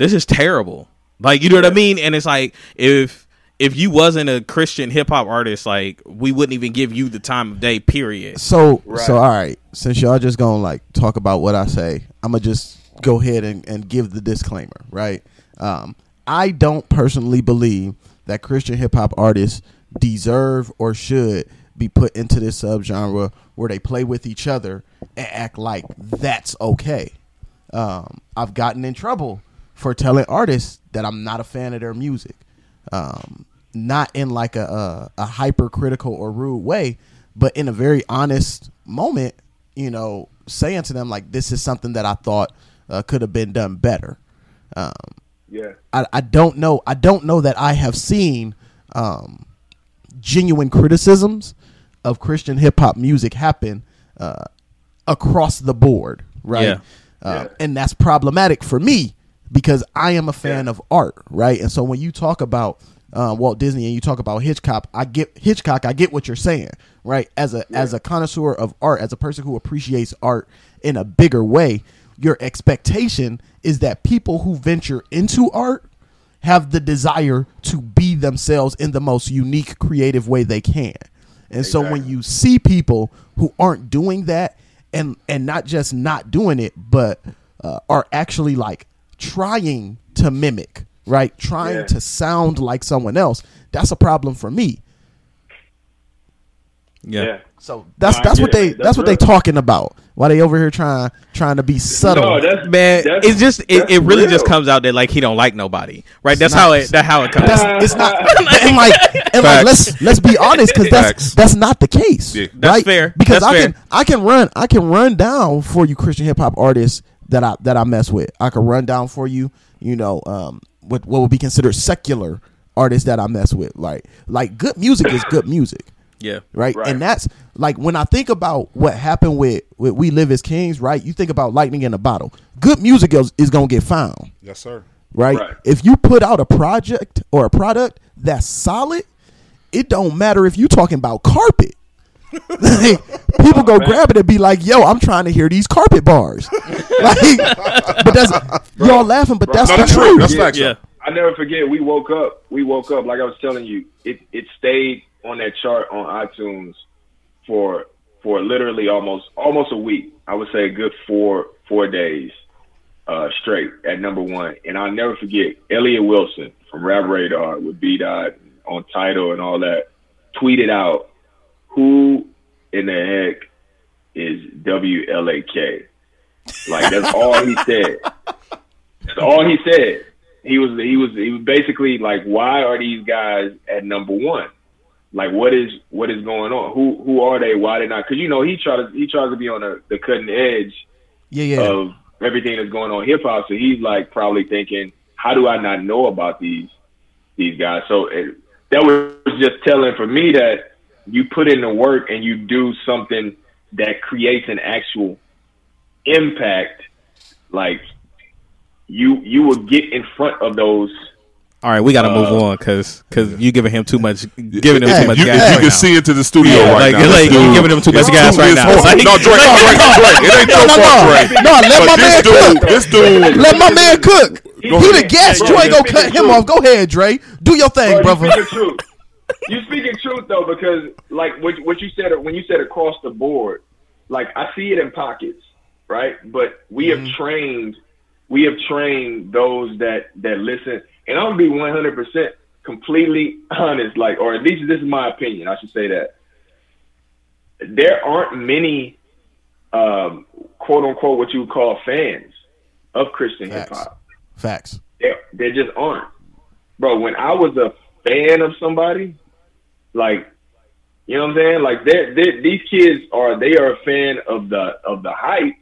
this is terrible. Like, you know what I mean? And it's like if if you wasn't a Christian hip hop artist, like we wouldn't even give you the time of day. Period. So so all right, since y'all just gonna like talk about what I say, I'm gonna just go ahead and, and give the disclaimer, right? Um, I don't personally believe that Christian hip hop artists deserve or should be put into this subgenre where they play with each other and act like that's okay. Um, I've gotten in trouble for telling artists that I'm not a fan of their music. Um, not in like a, a, a hypercritical or rude way, but in a very honest moment, you know, saying to them like, "This is something that I thought uh, could have been done better." Um, Yeah. I, I don't know. I don't know that I have seen um, genuine criticisms of Christian hip hop music happen uh, across the board, right? Yeah. Uh, And that's problematic for me because I am a fan of art, right? And so when you talk about uh, Walt Disney and you talk about Hitchcock, I get Hitchcock. I get what you're saying, right? As a as a connoisseur of art, as a person who appreciates art in a bigger way, your expectation is that people who venture into art have the desire to be themselves in the most unique, creative way they can. And so when you see people who aren't doing that, and and not just not doing it, but uh, are actually like trying to mimic, right? Trying Yeah. to sound like someone else. That's a problem for me. Yeah. Yeah. So that's No, that's what they That's that's, what real. they talking about. Why they over here trying trying to be subtle? No, that's Man, that's- it's just it, it really real. just comes out that like he don't like nobody, right? That's not- how it that how it comes. That's it's not and like and like let's let's be honest because that's Facts. that's not the case. Yeah. That's right? fair. Because That's I fair. can I can run I can run down for you Christian hip hop artists that I that I mess with. I can run down for you, you know, um what what would be considered secular artists that I mess with. Like like good music is good music. Yeah, Right? Right. And that's like when I think about what happened with, with We Live as Kings, right? You think about lightning in a bottle. Good music is, is gonna get found Yes, sir. right? Right. If you put out a project or a product that's solid, it don't matter if you talking about carpet. People go oh, grab it and be like, "Yo, I'm trying to hear these carpet bars." like, but that's y'all laughing, but that's No, the that's true. truth. That's facts. yeah. I never forget. We woke up. We woke up like I was telling you. It it stayed on that chart on iTunes for for literally almost almost a week. I would say a good four four days uh, straight at number one. And I'll never forget Elliott Wilson from Rap Radar with B Dot on title and all that tweeted out who in the heck is WLAK. Like that's all he said. That's all he said. He was he was he was basically like, why are these guys at number one? Like, what is what is going on? Who who are they? Why they not? Because you know he tries he tries to be on the, the cutting edge Yeah, yeah. of everything that's going on hip hop. So he's like probably thinking, how do I not know about these these guys? So it, that was just telling for me that you put in the work and you do something that creates an actual impact. Like you you will get in front of those. All right, we got to move Uh, on because because you giving him too much, giving him Hey, too much You, gas. you right can now. see into the studio Yeah, right like- now. like you giving him too much gas right now. Like- no, Dre, no, Dre, Dre. It ain't No, your no, no. Dre. No, let But my man dude, cook. this dude, Let my man cook. He Bro, the guest. bro, You ain't gonna cut him off. Go ahead, Dre. Do your thing, Bro, brother. You speaking truth. You speaking truth though, because like what what you said when you said across the board, like I see it in pockets, right? But we have trained, we have trained those that that listen, and I'm gonna be 100 percent completely honest, like, or at least this is my opinion. I should say that there aren't many, um, quote unquote, what you would call fans of Christian hip hop. Facts. There, there just aren't, bro. When I was a fan of somebody, like, you know what I'm saying? Like, they they these kids are they are a fan of the of the hype,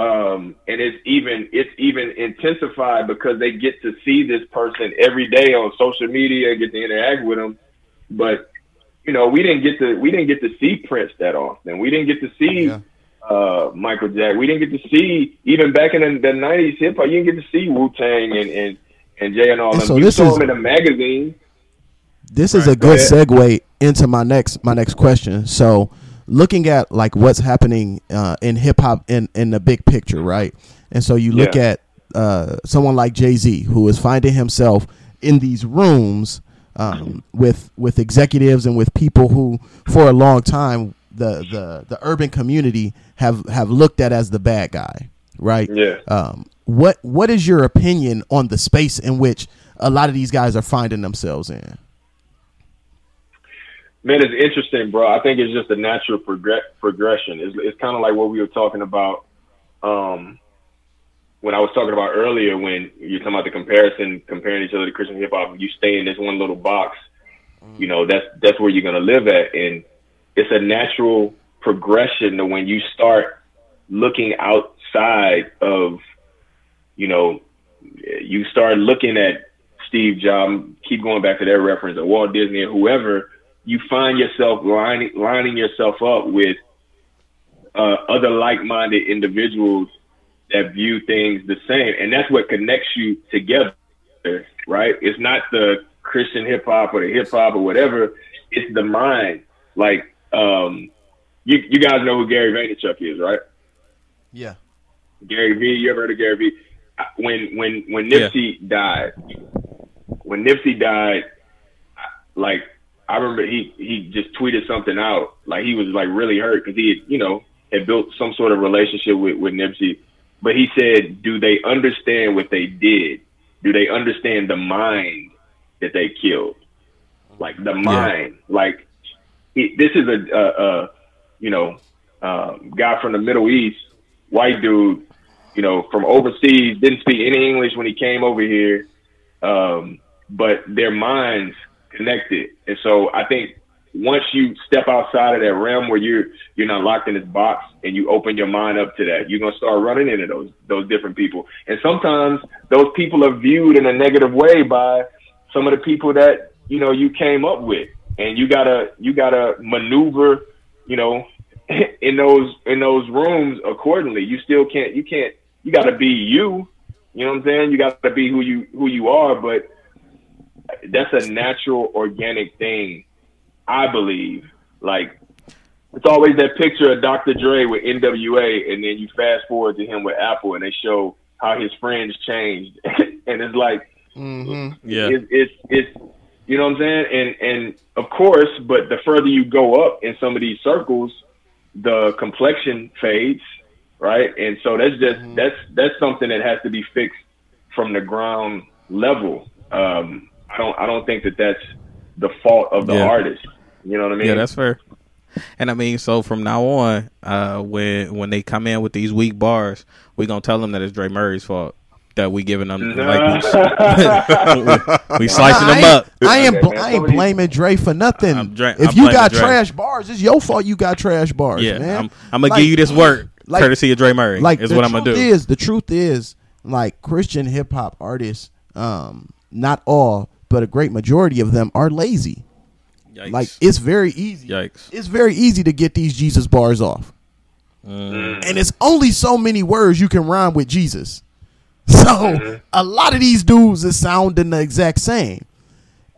um, and it's even it's even intensified because they get to see this person every day on social media, get to interact with them. But you know, we didn't get to we didn't get to see Prince that often. We didn't get to see Yeah. uh, Michael Jack. We didn't get to see even back in the, the '90s hip hop. You didn't get to see Wu Tang and and and Jay and all And them. so you this saw is- them in a magazine. This is a go good ahead. segue into my next my next question. So, looking at like what's happening uh, in hip hop in in the big picture, right? And so you look Yeah. at uh, someone like Jay Z, who is finding himself in these rooms um, with with executives and with people who, for a long time, the the the urban community have have looked at as the bad guy, right? Yeah. Um, what what is your opinion on the space in which a lot of these guys are finding themselves in? Man, it's interesting, bro. I think it's just a natural progress progression. It's, it's kind of like what we were talking about um, when I was talking about earlier when you're talking about the comparison, comparing each other to Christian hip hop. You stay in this one little box, you know, that's that's where you're gonna live at, and it's a natural progression to when you start looking outside of, you know, you start looking at Steve Jobs. Keep going back to that reference, or Walt Disney, or whoever you find yourself lining, lining yourself up with uh, other like-minded individuals that view things the same, and that's what connects you together, right? It's not the Christian hip hop or the hip hop or whatever. It's the mind. Like, um, you you guys know who Gary Vaynerchuk is, right? Yeah. Gary V. You ever heard of Gary V? When when when Nipsey died, when Nipsey died, like I remember he he just tweeted something out. Like he was like really hurt because he had, you know had built some sort of relationship with with Nipsey. But he said, do they understand what they did? Do they understand the mind that they killed? Like the mind. Like he, this is a, a, a you know uh, guy from the Middle East, white dude, you know from overseas, didn't speak any English when he came over here, um, but their minds connected. And so I think once you step outside of that realm where you're you're not locked in this box and you open your mind up to that, you're gonna start running into those those different people. And sometimes those people are viewed in a negative way by some of the people that you know you came up with, and you gotta you gotta maneuver, you know, in those in those rooms accordingly. You still can't you can't you gotta be you. You know what I'm saying? You gotta be who you who you are, but that's a natural organic thing I believe. Like it's always that picture of Dr. Dre with NWA, and then you fast forward to him with Apple, and they show how his friends changed, and it's like, Mm-hmm. Yeah. it's, it's it's you know what I'm saying, and and of course, but the further you go up in some of these circles, the complexion fades, right? And so that's just that's that's something that has to be fixed from the ground level. Um, I don't I don't think that that's the fault of the Yeah. artist. You know what I mean? Yeah, that's fair. And I mean, so from now on, uh, when when they come in with these weak bars, we gonna tell them that it's Dre Murray's fault that we giving them like we, we slicing I them up. I ain't, Okay, bl- man. I ain't blaming Dre for nothing. I'm Dre- if I'm you got Dre. trash bars, it's your fault. You got trash bars, Yeah, man. I'm, I'm gonna Like- give you this work like- courtesy of Dre Murray. like is what I'm gonna do. Is the truth is like Christian hip hop artists, um, not all, but a great majority of them are lazy. Yikes. Like it's very easy. Yikes. It's very easy to get these Jesus bars off, Mm. and it's only so many words you can rhyme with Jesus. So a lot of these dudes is sounding the exact same,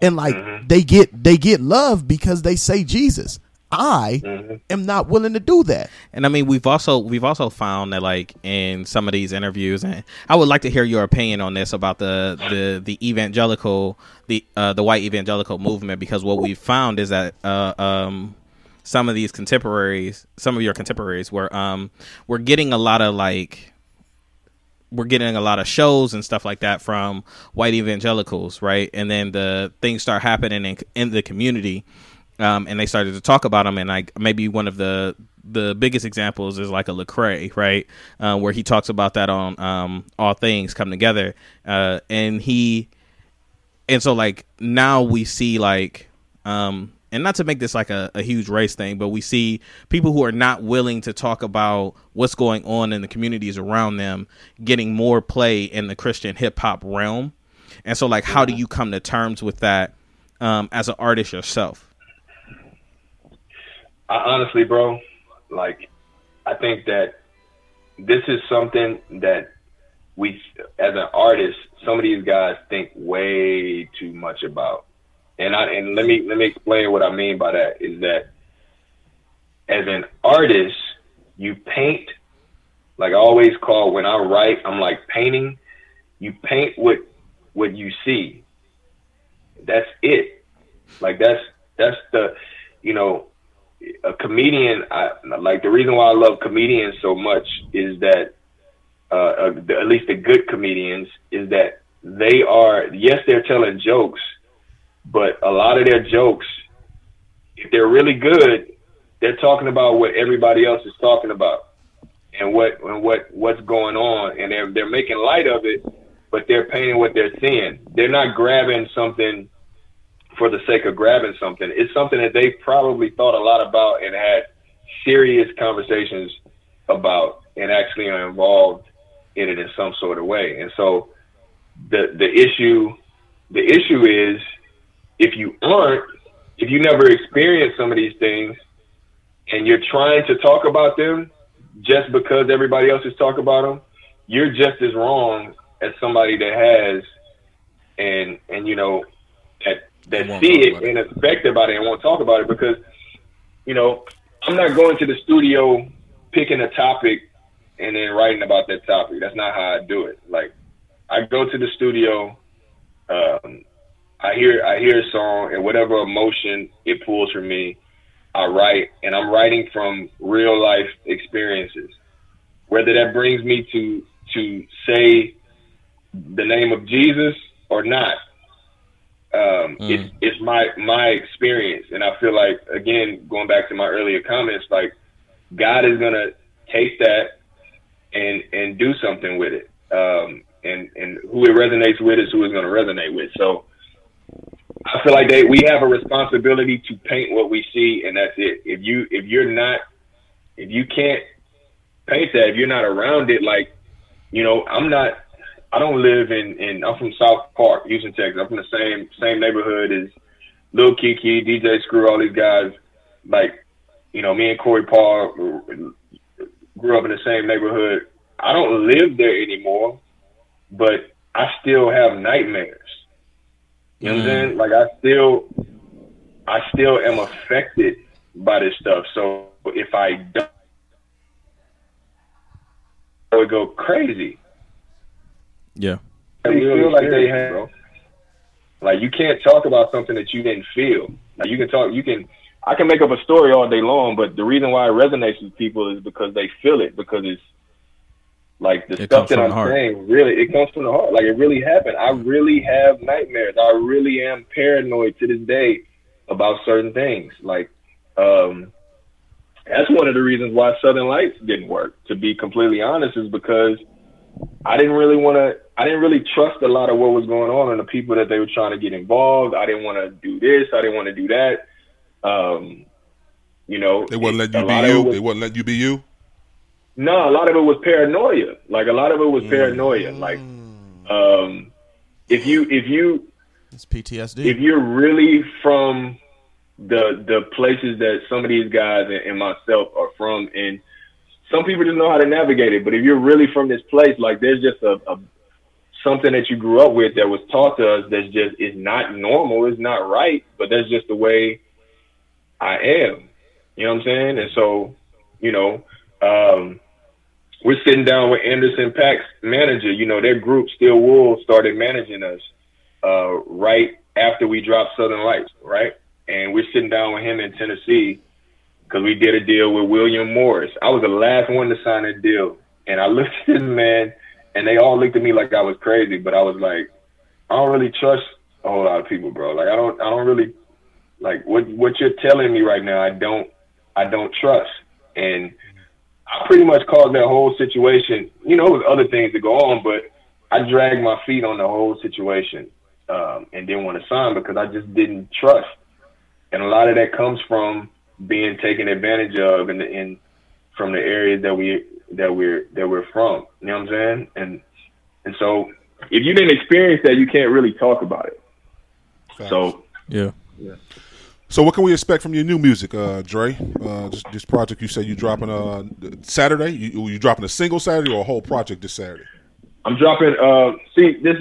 and like they get they get love because they say Jesus. I am not willing to do that. And I mean, we've also we've also found that like in some of these interviews, and I would like to hear your opinion on this about the the the evangelical the uh, the white evangelical movement because what we found is that uh, um some of these contemporaries, some of your contemporaries were um were getting a lot of like we're getting a lot of shows and stuff like that from white evangelicals, right? And then the things start happening in, in the community, um, and they started to talk about them. And like maybe one of the the biggest examples is like a Lecrae, right, uh, where he talks about that on um, all things come together, uh, and he and so like now we see like um and not to make this like a, a huge race thing but we see people who are not willing to talk about what's going on in the communities around them getting more play in the christian hip-hop realm. And so like how do you come to terms with that um as an artist yourself I honestly, bro, like, I think that this is something that we, as an artist, some of these guys think way too much about. And I and let me let me explain what I mean by that is that as an artist, you paint like I always call when I write, I'm like painting. you paint what what you see. That's it. Like that's that's the you know a comedian. I, like the reason why I love comedians so much is that uh, uh, at least the good comedians is that they are yes they're telling jokes, but a lot of their jokes, if they're really good, they're talking about what everybody else is talking about and what and what what's going on, and they're they're making light of it, but they're painting what they're seeing. They're not grabbing something for the sake of grabbing something. It's something that they probably thought a lot about and had serious conversations about, and actually are involved in it in some sort of way. And so, the the issue the issue is if you aren't, if you never experienced some of these things, and you're trying to talk about them just because everybody else is talking about them, you're just as wrong as somebody that has and and you know that that see it and is affected about it and won't talk about it because you know I'm not going to the studio picking a topic and then writing about that topic. That's not how I do it. Like I go to the studio, um, I hear I hear a song and whatever emotion it pulls from me, I write and I'm writing from real life experiences. Whether that brings me to to say the name of Jesus or not, um, it's it's my my experience, and I feel like again going back to my earlier comments, like God is gonna take that and and do something with it, um, and and who it resonates with is who it's gonna resonate with. So I feel like they we have a responsibility to paint what we see, and that's it. If you if you're not if you can't paint that, if you're not around it, like you know, I'm not. I don't live in in. I'm from South Park, Houston, Texas. I'm from the same same neighborhood as Lil Keke, DJ Screw, all these guys. Like, you know, me and Corey Paul grew up in the same neighborhood. I don't live there anymore, but I still have nightmares. You know what I'm mm. saying? Like I still, I still am affected by this stuff. So if I don't, I would go crazy. Yeah. They feel like they have, bro. Like you can't talk about something that you didn't feel. Like you can talk, you can. I can make up a story all day long, but the reason why it resonates with people is because they feel it. Because it's like the It stuff that I'm saying. Really, it comes from the heart. Like it really happened. I really have nightmares. I really am paranoid to this day about certain things. Like, um, that's one of the reasons why Southern Lights didn't work. To be completely honest, is because I didn't really want to. I didn't really trust a lot of what was going on and the people that they were trying to get involved. I didn't want to do this. I didn't want to do that. Um, you know, They wouldn't let you be of it you. was- They wouldn't let you be you. no, a lot of it was paranoia. Like a lot of it was paranoia. Like, um, if you if you It's PTSD. if you're really from the the places that some of these guys and, and myself are from, and some people just know how to navigate it. But if you're really from this place, like there's just a, a something that you grew up with that was taught to us that's just is not normal, is not right, but that's just the way I am. You know what I'm saying? And so, you know, um, we're sitting down with Anderson .Paak's manager. You know, their group, Steel Wool, started managing us uh, right after we dropped Southern Lights, right? And we're sitting down with him in Tennessee because we did a deal with William Morris. I was the last one to sign that deal, and I looked at this man, and they all looked at me like I was crazy. But I was like, I don't really trust a whole lot of people, bro. Like I don't, I don't really like what what you're telling me right now. I don't, I don't trust, and I pretty much caused that whole situation. You know, with other things to go on, but I dragged my feet on the whole situation um, and didn't want to sign because I just didn't trust. And a lot of that comes from being taken advantage of in, the, in from the areas that we that we're that we're from. You know what I'm saying? And and so if you didn't experience that, you can't really talk about it. So Yeah. So what can we expect from your new music, uh, Dre? Uh, this, this project you said you dropping uh Saturday. You you dropping a single Saturday or a whole project this Saturday? I'm dropping. Uh, see this.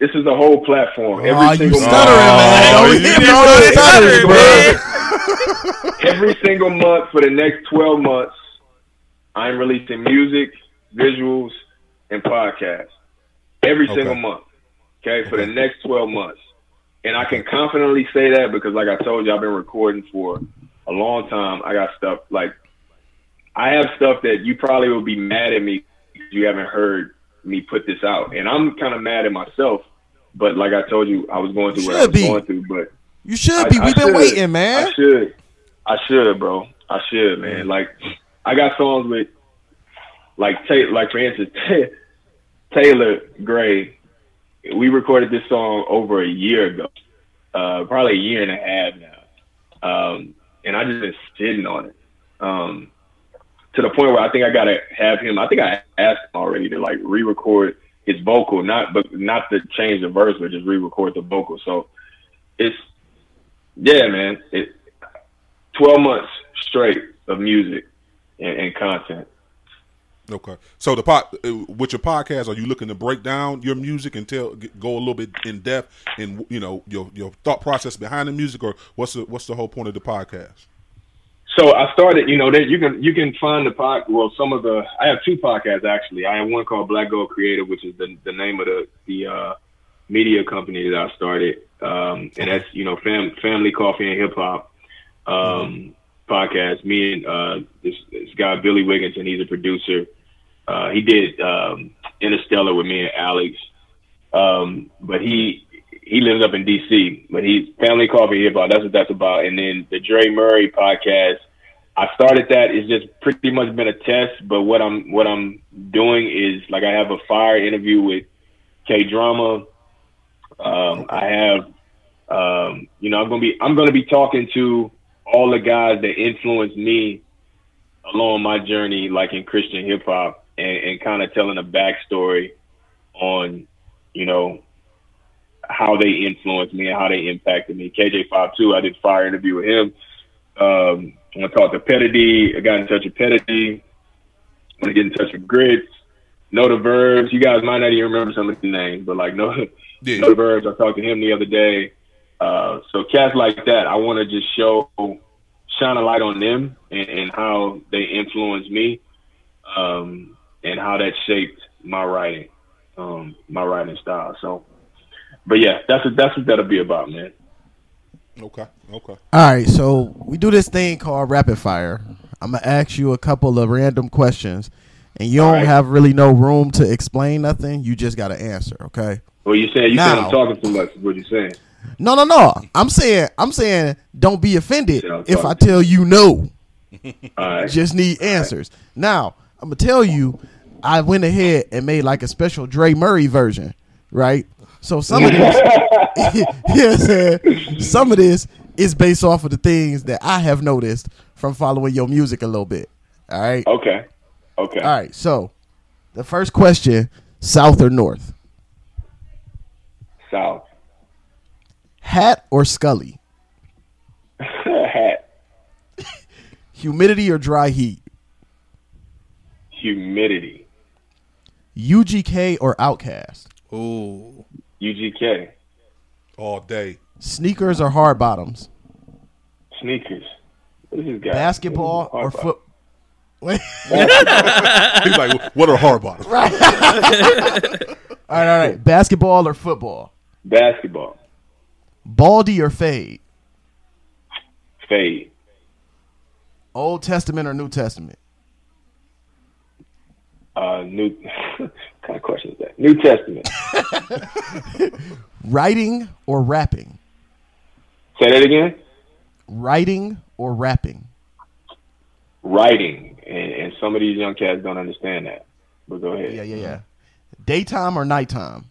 This is the whole platform. Every Oh, you single stuttering, man. Oh, Don't you hit just me on the started stuttering, stuttering, bro. Every single month for the next 12 months, I'm releasing music, visuals, and podcasts. every Okay. single month. Okay, for the next twelve months, and I can confidently say that because, like I told you, I've been recording for a long time. I got stuff like I have stuff that you probably will be mad at me because you haven't heard me put this out, and I'm kind of mad at myself. But like I told you, I was going through what I was be. going through, but. You should be. I We've been should. waiting, man. I should. I should, bro. I should, man. Like, I got songs with, like, Ta- like for instance, Taylor Gray. We recorded this song over a year ago, uh, probably a year and a half now, um, and I just been sitting on it um, to the point where I think I gotta have him. I think I asked him already to like re-record his vocal, not but not to change the verse, but just re-record the vocal. So it's yeah, man. It, 12 months straight of music and, and content. Okay. So the pot uh, with your podcast, are you looking to break down your music and tell go a little bit in depth and you know your your thought process behind the music, or what's the what's the whole point of the podcast? So I started, you know, that you can you can find the pod. Well, some of the I have two podcasts actually. I have one called Black Gold Creative, which is the the name of the the uh, media company that I started, um, and that's you know fam, family coffee and hip hop um, podcast. Me and uh, this, this guy Billy Wigginton, he's a producer. Uh, he did um, Interstellar with me and Alex, um, but he he lives up in DC. But he's family coffee hip hop. That's what that's about. And then the Dre Murray podcast. I started that. It's just pretty much been a test. But what I'm what I'm doing is like I have a fire interview with K Drama. Um, I have um, you know I'm gonna be I'm gonna be talking to all the guys that influenced me along my journey, like in Christian hip hop, and, and kind of telling a backstory on, you know, how they influenced me and how they impacted me. KJ-52, I did a fire interview with him. Um, I talked to Petty. I got in touch with Petty. I want to get in touch with Grits. Knowdaverbs. You guys might not even remember some of the names, but like know, Yeah. Knowdaverbs. I talked to him the other day. Uh, so cats like that, I want to just show, shine a light on them and, and how they influenced me, um, and how that shaped my writing, um, my writing style. So, but yeah, that's what that's what that'll be about, man. Okay. Okay. All right, so we do this thing called rapid fire. I'm gonna ask you a couple of random questions, and you don't right. have really no room to explain nothing. You just gotta answer, okay? Well, you saying you saying Now- I'm talking too much? What you saying? No, no, no. I'm saying, I'm saying, don't be offended Yeah, if I tell you no. All right. Just need answers. Now, I'm gonna tell you, I went ahead and made like a special Dre Murray version, right? So some of this, you know what I'm saying? Some of this is based off of the things that I have noticed from following your music a little bit. All right. Okay. Okay. All right. So, the first question: South or North? South. Hat or skully? Hat. Humidity or dry heat? Humidity. UGK or OutKast? Ooh. UGK. All day. Sneakers or hard bottoms? Sneakers. What is this guy? Basketball or is this foot? Wait. He's like, what are hard bottoms? All right, all right. Basketball or football? Basketball. Baldy or fade? Fade. Old Testament or New Testament? Uh, new. what kind of question is that? New Testament. Writing or rapping? Say that again. Writing or rapping? Writing, and, and some of these young cats don't understand that. But go ahead. Yeah, yeah, yeah. Daytime or nighttime?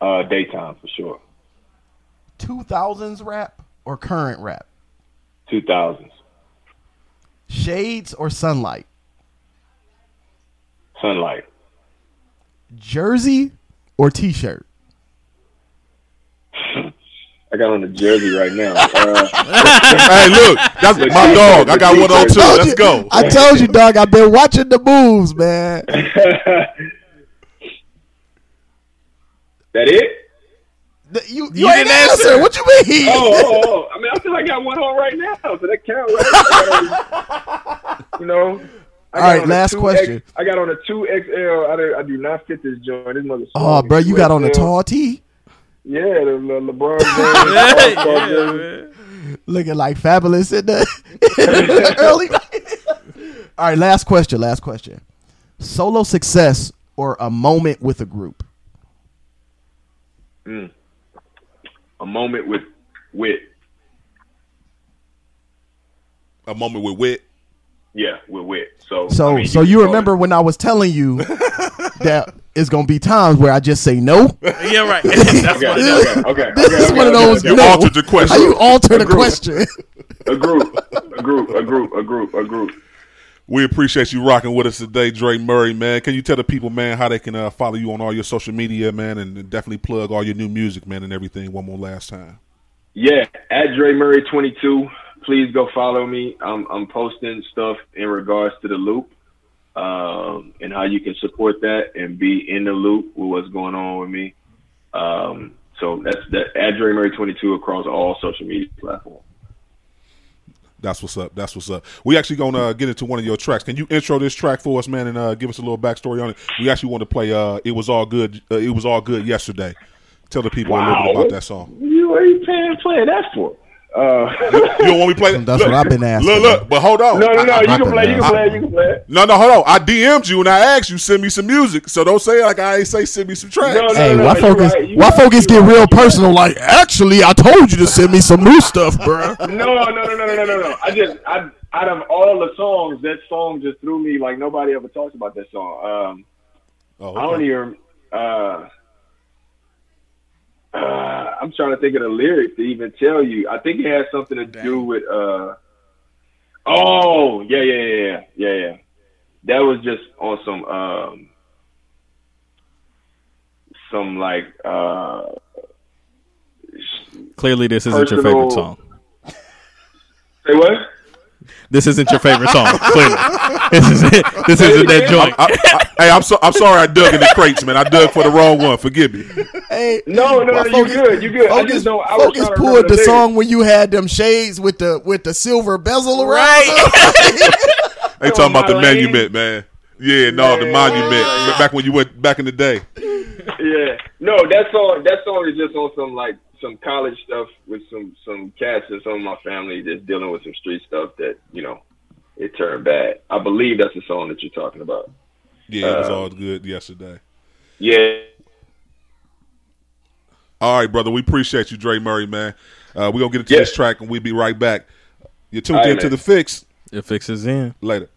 Uh, daytime for sure. 2000s rap or current rap? Two thousands. Shades or sunlight? Sunlight. Jersey or t-shirt? I got on the jersey right now. Uh, hey, look, that's my dog. I got one on too. Let's go. I told you, dog. I've been watching the moves, man. that it? The- You, you, You ain't didn't answer. answer. What you mean? Oh, oh, oh. I mean, I feel like I got one on right now, so that count, right? you know, I got right, on a last question. I got on a two XL. I, do- I do not fit this joint. This mother. Oh, bro, you got on a tall tee, Yeah, the, the LeBron James. yeah, All-Star man. looking like fabulous in the, in the early night. All right, last question. Last question. Solo success or a moment with a group? Hmm. A moment with with A moment with wit. yeah with wit. So So, I mean, so can you remember it- when I was telling you that it's gonna be times where I just say no. Yeah, right. That's Okay, what okay, okay. This okay, is okay, one of those. okay. You no. altered the question. How you alter the group. question? A group, a group, a group, a group, a group. We appreciate you rocking with us today, Dre Murray, man. Can you tell the people, man, how they can uh, follow you on all your social media, man, and definitely plug all your new music, man, and everything one more last time? Yeah, at Dre Murray twenty two. Please go follow me. I'm I'm posting stuff in regards to the loop, um, and how you can support that and be in the loop with what's going on with me. Um, so that's that at Dre Murray twenty two across all social media platforms. That's what's up. That's what's up. We actually gonna uh, get into one of your tracks. Can you intro this track for us, man, and uh, give us a little backstory on it? We actually want to play. Uh, it was all good. Uh, it was all good yesterday. Tell the people a little bit about that song. You you paying playing that for? Uh, You don't want me to play? That's what I've been asking. Look, look, but hold on. no, no, no. I- You I- can play. You can I- play. You can play. no, no, hold on. I DM'd you and I asked you send me some music. So don't say like I ain't say send me some tracks. No, no, Hey, no, why you focus? right, Why right, focus you get right, real you right. personal? Like, actually, I told you to send me some new stuff, bro. No, no, no, no, no, no, no. I just, I, out of all the songs, that song just threw me like nobody ever talks about that song. Um, Oh, I don't okay. even. Uh, uh, I'm trying to think of the lyrics to even tell you. I think it has something to do with. Uh, oh, yeah, yeah, yeah, yeah, yeah, yeah. That was just on some, um, some like. Uh, Clearly, this isn't your favorite song. say what? This isn't your favorite song. Clearly, this is it. this isn't that joint. I, I, hey, I'm so I'm sorry I dug in the crates, man. I dug for the wrong one. Forgive me. Hey, No, no, no, why you good, you good. I Focus, just know I Focus trying pulled remember the song when you had them shades with the with the silver bezel around. Right. They talking about the oh, lane. monument, man. Yeah, no, the Man. monument. Back when you went back in the day. Yeah, no, that song, that song is just on some like some college stuff with some some cats and some of my family that's dealing with some street stuff that you know it turned bad. I believe that's the song that you're talking about. Yeah, it was Um, all good yesterday. Yeah, All right, brother. We appreciate you, Dre Murray, man. Uh, we're gonna get into Yeah. this track and we'll be right back. You're tuned All right, into man. the Fixx It fixes in. later.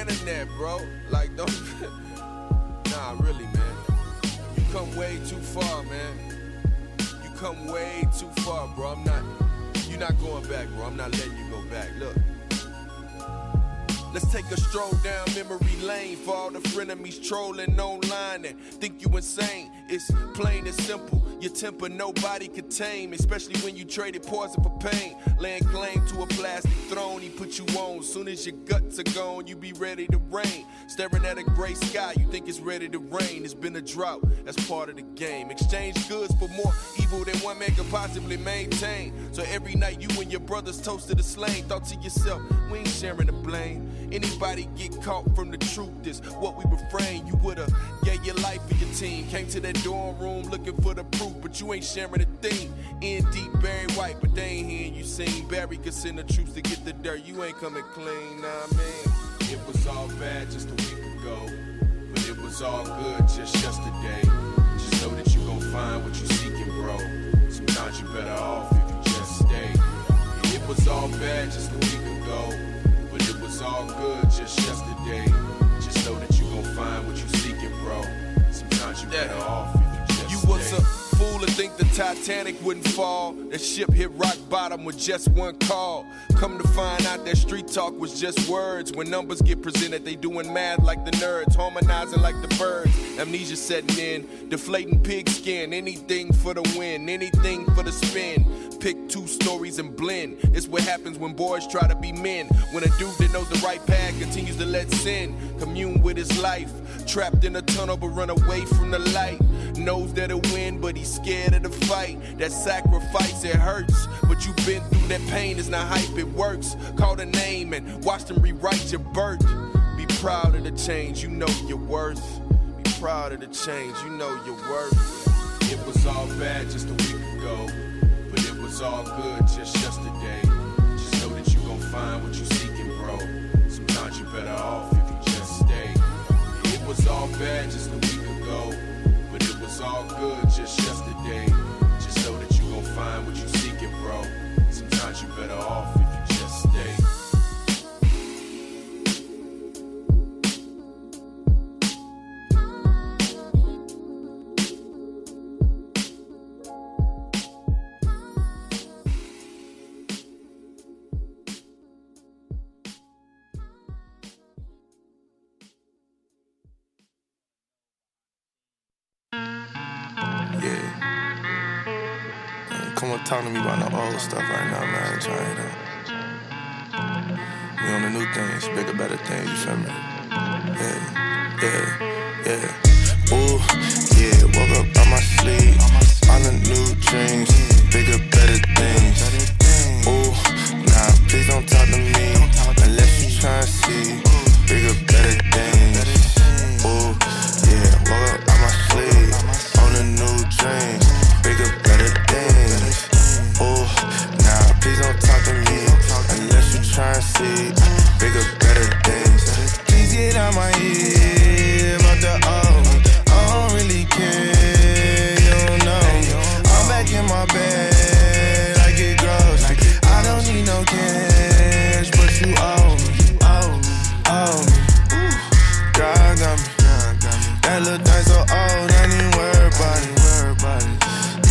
Internet, bro. Like, don't. nah, really, man. You come way too far, man. You come way too far, bro. I'm not. You're not going back, bro. I'm not letting you go back. Look. Let's take a stroll down memory lane for all the frenemies trolling online and think you insane. It's plain and simple. Your temper nobody could tame, especially when you traded poison for pain. Laying claim to a plastic throne, he put you on. Soon as your guts are gone, you be ready to rain. Staring at a gray sky, you think it's ready to rain. It's been a drought, that's part of the game. Exchange goods for more evil than one man could possibly maintain. So every night you and your brothers toasted a slain. Thought to yourself, we ain't sharing the blame. Anybody get caught from the truth is what we refrain. You would've gave your life for your team. Came to that dorm room looking for the proof, but you ain't sharing a thing. In deep, Barry White, but they ain't hearing you sing. Barry could send the troops to get the dirt. You ain't coming clean, nah, man. It was all bad just a week ago, but it was all good just yesterday. Just know that you gon' find what you seeking, bro. Sometimes you better off if you just stay. It was all bad just a week was all good just yesterday. Just know that you gon' find what you seeking, bro. Sometimes you better off if you just You stay. was a fool to think the Titanic wouldn't fall. The ship hit rock bottom with just one call. Come to find out that street talk was just words. When numbers get presented, they doing math like the nerds, harmonizing like the birds. Amnesia setting in, deflating pigskin. Anything for the win, anything for the spin. Pick two stories and blend. It's what happens when boys try to be men. When a dude that knows the right path continues to let sin commune with his life. Trapped in a tunnel but run away from the light. Knows that he'll win, but he's scared of the fight. That sacrifice, it hurts. But you've been through that pain, it's not hype, it works. Call the name and watch them rewrite your birth. Be proud of the change, you know your worth. Be proud of the change, you know your worth. It was all bad just a week ago, was all good just yesterday. Just know that you gon' find what you're seeking, bro. Sometimes you're better off if you just stay. It was all bad just a week ago, but it was all good just yesterday. Just know that you gon' find what you're seeking, bro. Sometimes you're better off on, me old stuff right now, man. Trying to. We on the new things, bigger, better things, you feel me? Yeah, yeah, yeah. Ooh, yeah, woke up on my sleep. On the new dreams, bigger, better things. Ooh, nah, please don't talk to me unless you try and see bigger, better things. Ooh, yeah, woke up on my sleep. On the new dreams, bigger, better things. Please get out my head about the. I don't really care, you don't know. I'm back in my bed like it grows. I don't need no cash, but you owe me, owe me, owe me. God got me. That little thing so old, I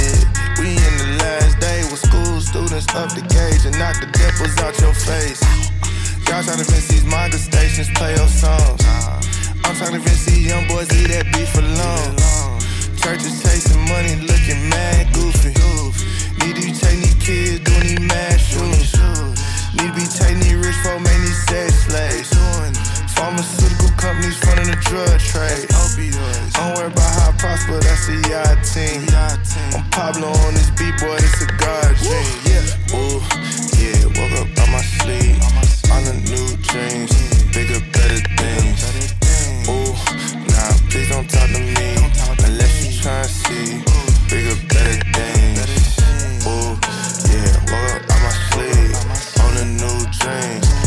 it. We in the last day with school students up the gauge and knock the dimples out your face. Y'all tryna convince these manga stations play your songs. I'm tryna convince these young boys eat that beef alone. Churches chasing money, looking mad goofy. Need to be taking these kids doing these mad shootings. Need to be taking these rich folk, making these sex slaves. Pharmaceutical companies funding the drug trade. Don't worry about how I prosper, that's a yacht team. I'm Pablo on this beat, boy, it's a God dream. Yeah. Ooh, yeah, woke up on my sleep. On the new dreams, bigger, better things. Ooh, nah, please don't talk to me unless you try and see bigger, better things. Ooh, yeah, woke up on my sleep. On the new dreams,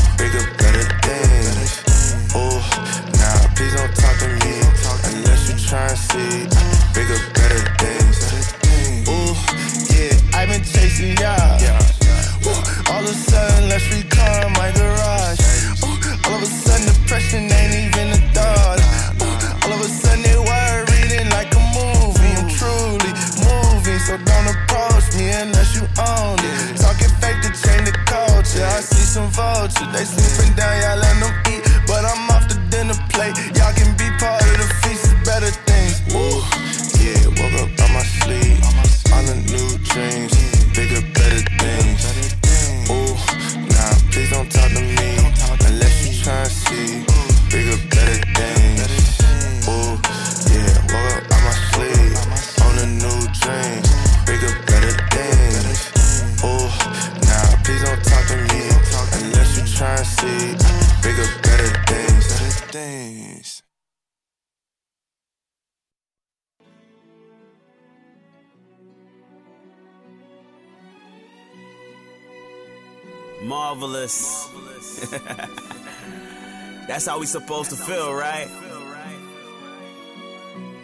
supposed to feel, right?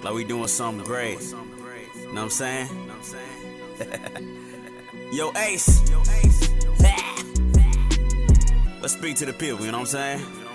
Like we doing something great. Know what I'm saying? Yo, Ace. Let's speak to the people, you know what I'm saying?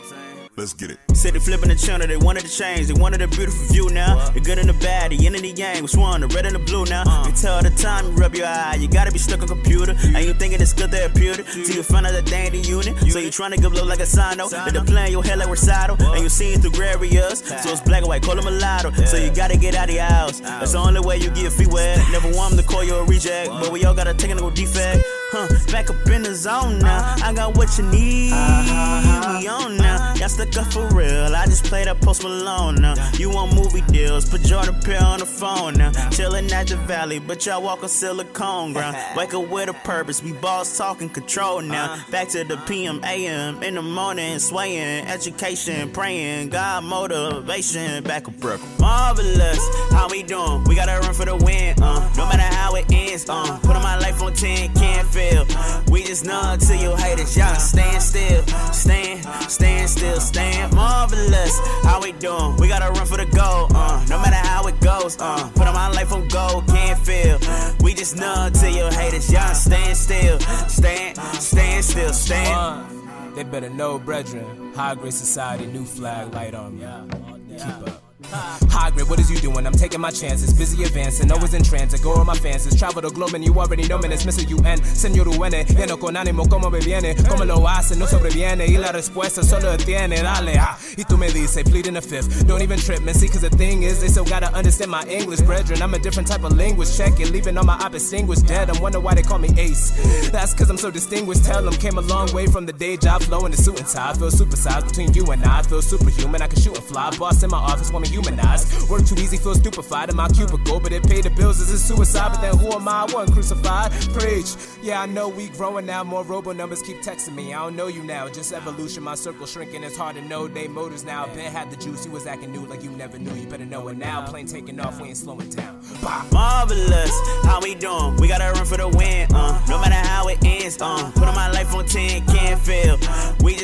Let's get it. City flipping the channel, they wanted to change. They wanted a beautiful view now. The good and the bad, the yin and the yang. Which one? The red and the blue now. Uh. You tell the time, you rub your eye. You gotta be stuck on computer. And you thinking it's good therapeutic. Till you find out that they ain't the unit. So you trying to give love like a sino. That the plan your head like recital. And you seeing through gray areas. So it's black and white, call them mulatto. So you gotta get out of your house. That's the only way you get your feet wet. Never want them to call you a reject. But we all got a technical defect. Huh, back up in the zone now. I got what you need. We on now. Y'all stuck up for real. I just played that Post Malone now. You want movie deals? Put Jordan Peele on the phone now. Chillin' at the valley, but y'all walk on silicone ground. Wake up with a purpose. We boss talking control now. Back to the PM, AM in the morning, swaying. Education, praying, God motivation. Back a brick. Marvelous. How we doing? We gotta run for the win. Uh, no matter how it ends. Uh, put on my life on 10, can't fail. We just numb to you haters. Y'all stand still, stand, stand still, stand marvelous. How we doing? We gotta run for the goal. Uh, no matter how it goes. Uh, put on my life on gold, can't feel. We just numb to you haters. Y'all stand still, stand, stand still, stand. They better know, brethren. High grade society, new flag, light on me. Keep up. High grade, what is you doing? I'm taking my chances. Busy advancing, always in transit. Go where my fans is. Travel the globe and you already know, man, it's Mr. UN. Señor UN, lleno con ánimo, como me viene. Como lo hace, no sobreviene. Y la respuesta solo tiene, dale. Ah. Y tú me dices, plead in the fifth. Don't even trip, man. See, cause the thing is, they still gotta understand my English, brethren. I'm a different type of language. Check it, leaving all my opposite dead. I'm wondering why they call me Ace. That's cause I'm so distinguished. Tell them, came a long way from the day job, flow in the suit and tie. Feel supersized between you and I. Feel superhuman. I can shoot and fly. Boss in my office, want me humanized. Work too easy, feel stupefied in my cubicle. But it paid the bills, is it suicide? But then who am I? I wasn't crucified. Preach. Yeah, I know we growing now. More robo numbers keep texting me. I don't know you now. Just evolution. My circle shrinking. It's hard to know they motors now. Ben had the juice. You was acting new like you never knew. You better know it now. Plane taking off. We ain't slowing down. Bye. Marvelous, how we doing? We gotta run for the win, uh. No matter how it ends, uh. Put on my life on 10, can't fail.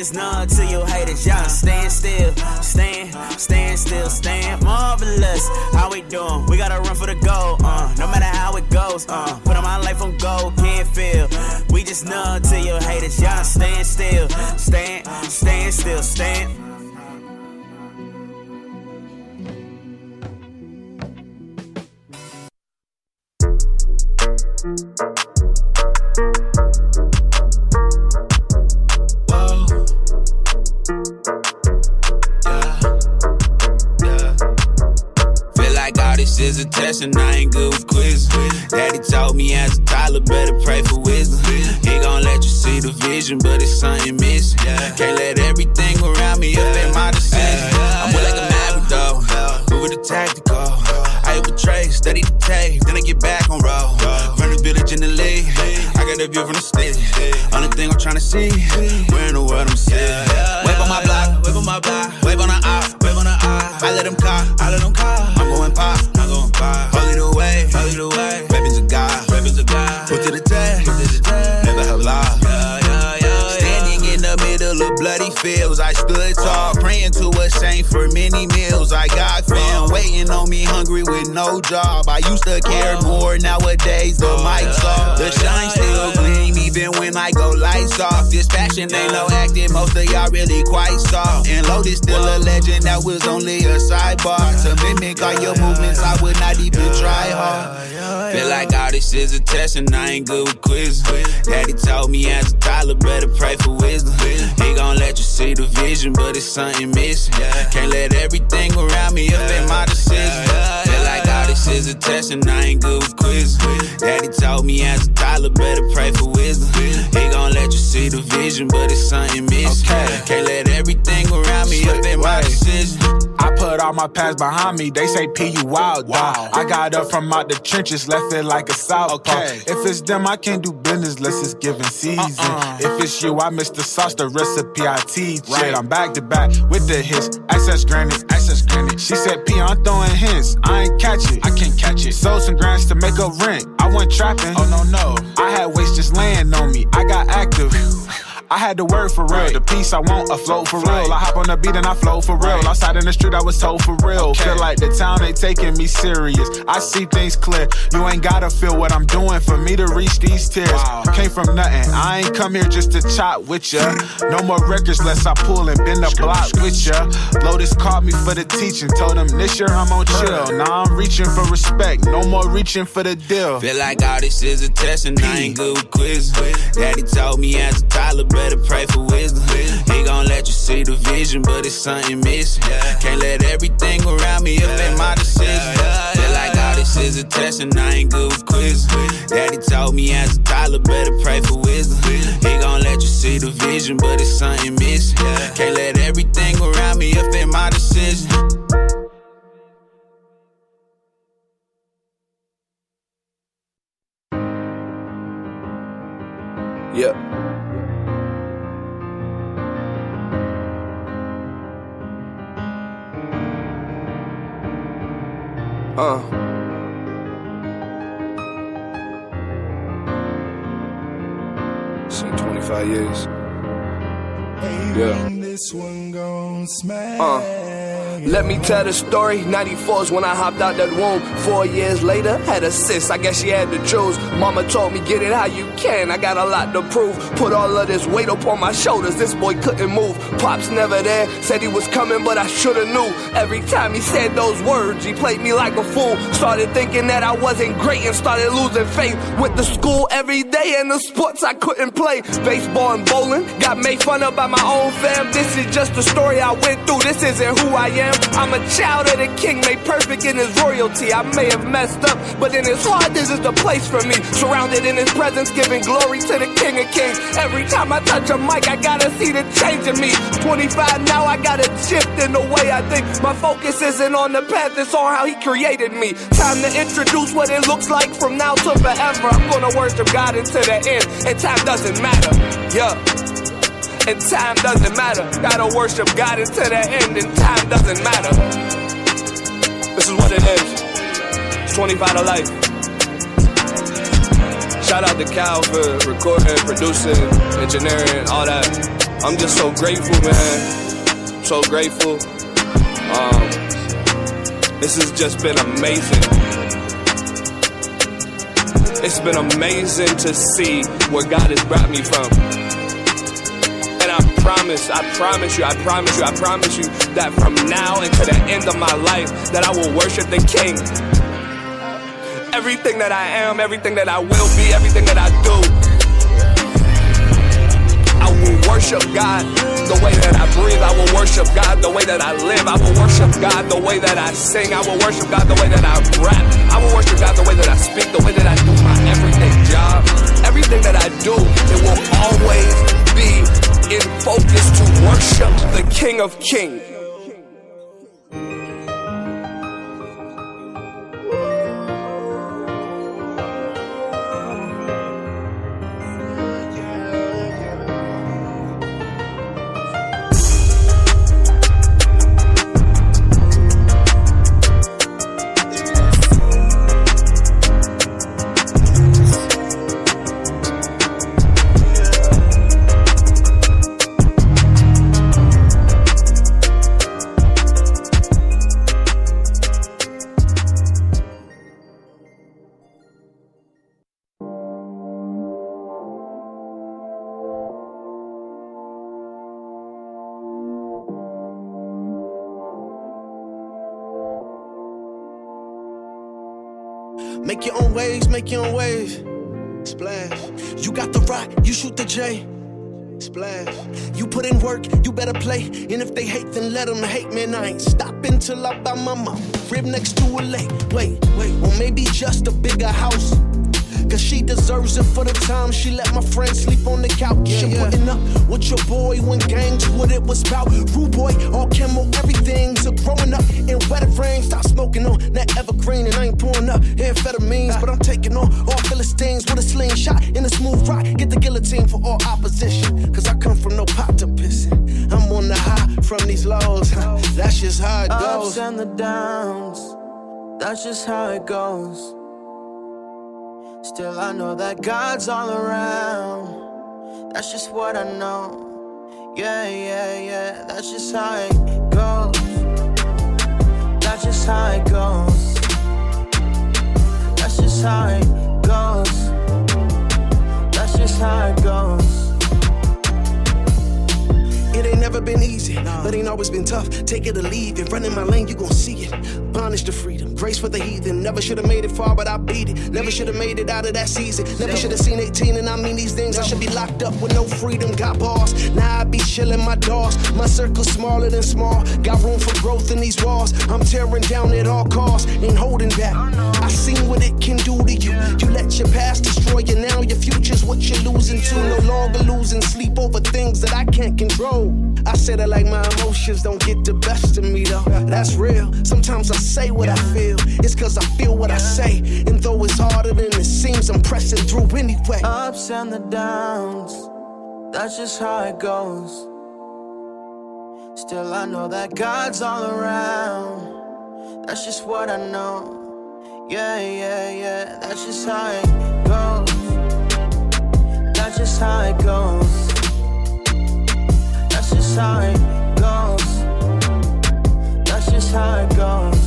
Just numb to your haters, y'all stand still, stand, stand still, stand. Marvelous, how we doing? We gotta run for the goal, uh. No matter how it goes, uh. Put on my life on gold, can't fail. We just numb to your haters, y'all stand still, stand, stand still, stand. Test and I ain't good with quizzes. Daddy told me as a toddler, better pray for wisdom. He gon' let you see the vision, but it's something missing. Can't let everything around me affect my decision. I'm more like a maverick though, with the tactical. I betray, study the tape, then I get back on roll. From the village in the league, I got a view from the city. Only thing I'm trying to see, where in the world I'm sitting. Wave on my block, wave on my block, wave on the eye, wave on the eye. I let them call, I let them call. The. Fields, I stood tall, praying to a saint for many meals. I got fam waiting on me, hungry with no job. I used to care more, nowadays the mic's off. The shine still gleam, even when I go lights off. This passion ain't no acting, most of y'all really quite soft. And Lotus still a legend, that was only a sidebar. To mimic all your movements, I would not even try hard. Feel like all this is a test and I ain't good with quizzes. Daddy told me as a toddler, better pray for wisdom. He gon' let you see the vision, but it's something missing. Can't let everything around me affect my decision. Feel this is a test and I ain't good with quizzes. Daddy told me as a toddler, better pray for wisdom. He gon' let you see the vision, but it's something missing. Can't let everything around me up in my decision. I put all my past behind me. They say P you wild dog. I got up from out the trenches, left it like a southpaw. If it's them, I can't do business unless it's given season. Uh-uh. If it's you, I miss the sauce, the recipe I teach. Right. I'm back to back with the hits. Access granted, granted. She said P, I'm throwing hints. I ain't catch it. I can't catch it. Sold some grants to make a rent. I went trapping. Oh no no. I had waste just laying on me. I got active. I had the word for real. The peace I want, afloat for real. I hop on the beat and I flow for real. Outside in the street, I was told for real. Feel like the town ain't taking me serious. I see things clear. You ain't gotta feel what I'm doing for me to reach these tears. Came from nothing. I ain't come here just to chop with ya. No more records less I pull and bend the block with ya. Lotus called me for the teaching. Told him this year I'm on chill. Now I'm reaching for respect. No more reaching for the deal. Feel like all this is a test and I ain't good with quizzes. Daddy told me as a toddler, better pray for wisdom. He gon' let you see the vision, but it's something missing. Can't let everything around me affect my decision. Feel like all this is a test and I ain't good with quizzes. Daddy told me as a toddler, better pray for wisdom. He gon' let you see the vision, but it's something missing. Can't let everything around me affect my decision. Yeah. Uh. Seen 25 years. Yeah. Uh. Let me tell the story. 94 is when I hopped out that womb. Four years later, had a sis. I guess she had to choose. Mama told me, get it how you can. I got a lot to prove. Put all of this weight up on my shoulders. This boy couldn't move. Pops never there. Said he was coming, but I shoulda knew. Every time he said those words, he played me like a fool. Started thinking that I wasn't great and started losing faith. Went to school every day and the sports I couldn't play. Baseball and bowling. Got made fun of by my own fam. This is just the story I went through. This isn't who I am. I'm a child of the king, made perfect in his royalty. I may have messed up, but in his heart, this is the place for me. Surrounded in his presence, giving glory to the king of kings. Every time I touch a mic, I gotta see the change in me. 25 now, I gotta shift in the way I think. My focus isn't on the path, it's on how he created me. Time to introduce what it looks like from now to forever. I'm gonna worship God until the end, and time doesn't matter. Yeah. And time doesn't matter. Gotta worship God until the end, and time doesn't matter. This is what it is. It's 25 to life. Shout out to Cal for recording, producing, engineering, all that. I'm just so grateful, man. So grateful. Um, this has just been amazing. It's been amazing to see where God has brought me from. Promise, I promise you, I promise you, I promise you that from now until the end of my life, that I will worship the King. Everything that I am, everything that I will be, everything that I do, I will worship God the way that I breathe. I will worship God the way that I live. I will worship God the way that I sing. I will worship God the way that I rap. I will worship God the way that I speak, the way that I do my everyday job. Everything that I do, it will always be in focus to worship the King of Kings. Make your own waves, make your own waves. Splash. You got the rock, you shoot the J. Splash. You put in work, you better play. And if they hate, then let them hate, man. I ain't stopping till I buy my mom. Crib next to a lake. Wait, wait. Or maybe just a bigger house. Cause she deserves it for the time she let my friend sleep on the couch. Yeah, yeah. Putting up with your boy when gangs what it was about. Rude boy, all camo, everything. So growing up in wetter rain, stop smoking on that evergreen. And I ain't pouring up amphetamines, but I'm taking on all Philistines with a slingshot in a smooth rock. Get the guillotine for all opposition. Cause I come from no pot to pissin'. I'm on the high from these lows. That's just how it goes. Ups and the downs, that's just how it goes. Still, I know that God's all around. That's just what I know. Yeah, yeah, yeah. That's just how it goes. That's just how it goes. That's just how it goes. That's just how it goes. It ain't never been easy, but ain't always been tough. Take it or leave it. Run in my lane, you gon' see it. Bondage to freedom, grace for the heathen. Never should've made it far, but I beat it. Never should've made it out of that season. Never should've seen 18, and I mean these things. I should be locked up with no freedom. Got bars, now I be chillin' my doors. My circle's smaller than small. Got room for growth in these walls. I'm tearing down at all costs, ain't holding back. I seen what it can do to you. You let your past destroy you. Now your future's what you're losing to. No longer losing sleep over things that I can't control. I said it like my emotions don't get the best of me though. That's real. Sometimes I say what I feel. It's cause I feel what I say. And though it's harder than it seems, I'm pressing through anyway. Ups and the downs, that's just how it goes. Still, I know that God's all around. That's just what I know. Yeah, yeah, yeah, that's just how it goes. That's just how it goes. That's just how it goes. That's just how it goes.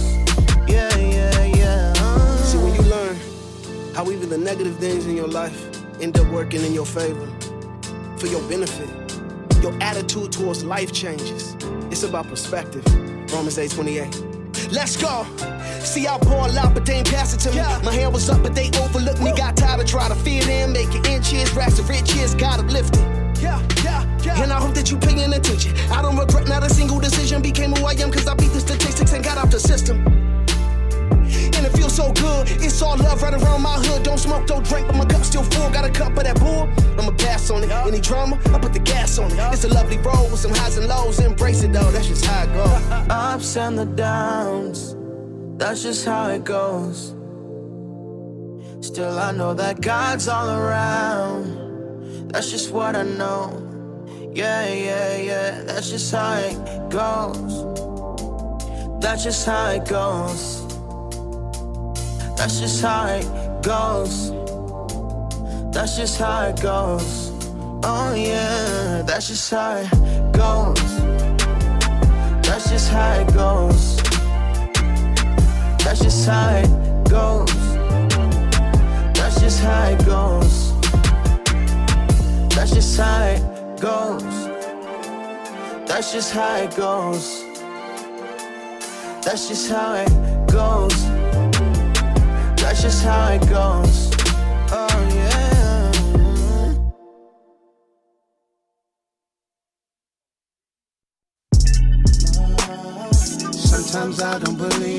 How even the negative things in your life end up working in your favor for your benefit, your attitude towards life changes. It's about perspective. Romans 8 28. Let's go. See, I ball out, but they ain't pass it to me. My hand was up, but they overlooked me. Got tired of trying to fit in, making inches, racks of riches, got uplifted. Yeah, yeah, yeah. And I hope that you paying attention. I don't regret not a single decision. Became who I am because I beat the statistics and got off the system. It feels so good. It's all love right around my hood. Don't smoke, don't drink, but my cup's still full. Got a cup of that bull. I'ma pass on it. Any drama, I put the gas on it. It's a lovely road with some highs and lows. Embrace it though, that's just how it goes. Ups and the downs, that's just how it goes. Still, I know that God's all around. That's just what I know. Yeah, yeah, yeah, that's just how it goes. That's just how it goes. That's just how it goes. That's just how it goes. Oh yeah, that's just how it goes. That's just how it goes. That's just how it goes. That's just how it goes. That's just how it goes. That's just how it goes. That's just how it goes. That's just how it goes. Oh yeah. Sometimes I don't believe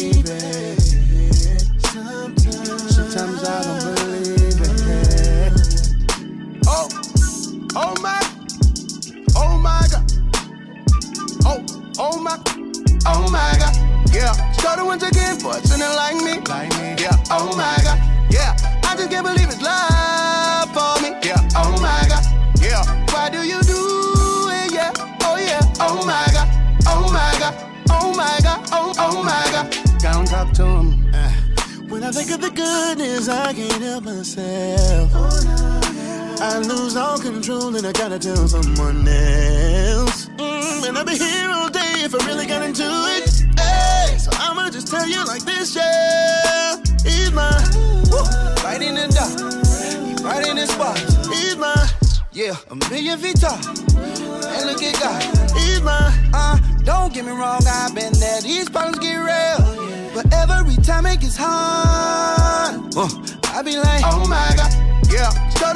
oh my God. Yeah, I just can't believe it's love for me. Yeah, oh my God. Yeah, why do you do it? Yeah, oh yeah, oh my God. Oh my God. Oh my God. Oh, oh my God. Go and talk to him. Uh, When I think of the goodness, I can't help myself. I lose all control and I gotta tell someone else. Mm, and I'll be here all day if I really got into it. Hey, so I'ma just tell you like this, yeah. He's mine. Woo. Right in the dark. He right in the spot. He's mine. Yeah, a million feet tall. And look at God. He's mine. Uh, don't get me wrong, I've been there. These problems get real. But every time it gets hard, uh, I be like, oh my God. Yeah,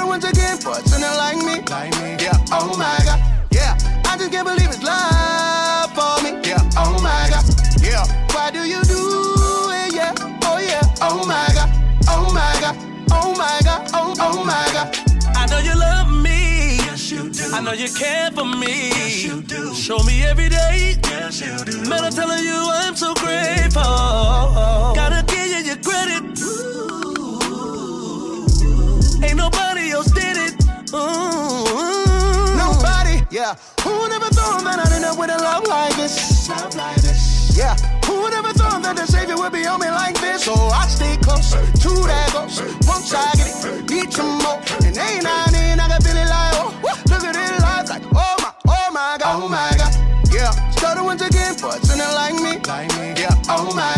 once again for a sinner like me. Like me. Yeah, oh my God. Yeah, I just can't believe it's love Oh, my God. I know you love me. Yes, you do. I know you care for me. Yes, you do. Show me every day. Yes, you do. Man, I'm telling you, I'm so grateful. Gotta give you your credit. Ooh. Ain't nobody else did it. Ooh. Nobody, yeah. Who would ever thought that I'd end up with a love like this? Love like this. Yeah would ever thought that the Savior would be on me like this? So I stay close to that ghost. Once I get it, need some more. And ain't I then I got feeling like, oh, look at it life like, oh my, oh my God, oh my God. Yeah, stuttering again for a sinner like me. Like me. Yeah, oh my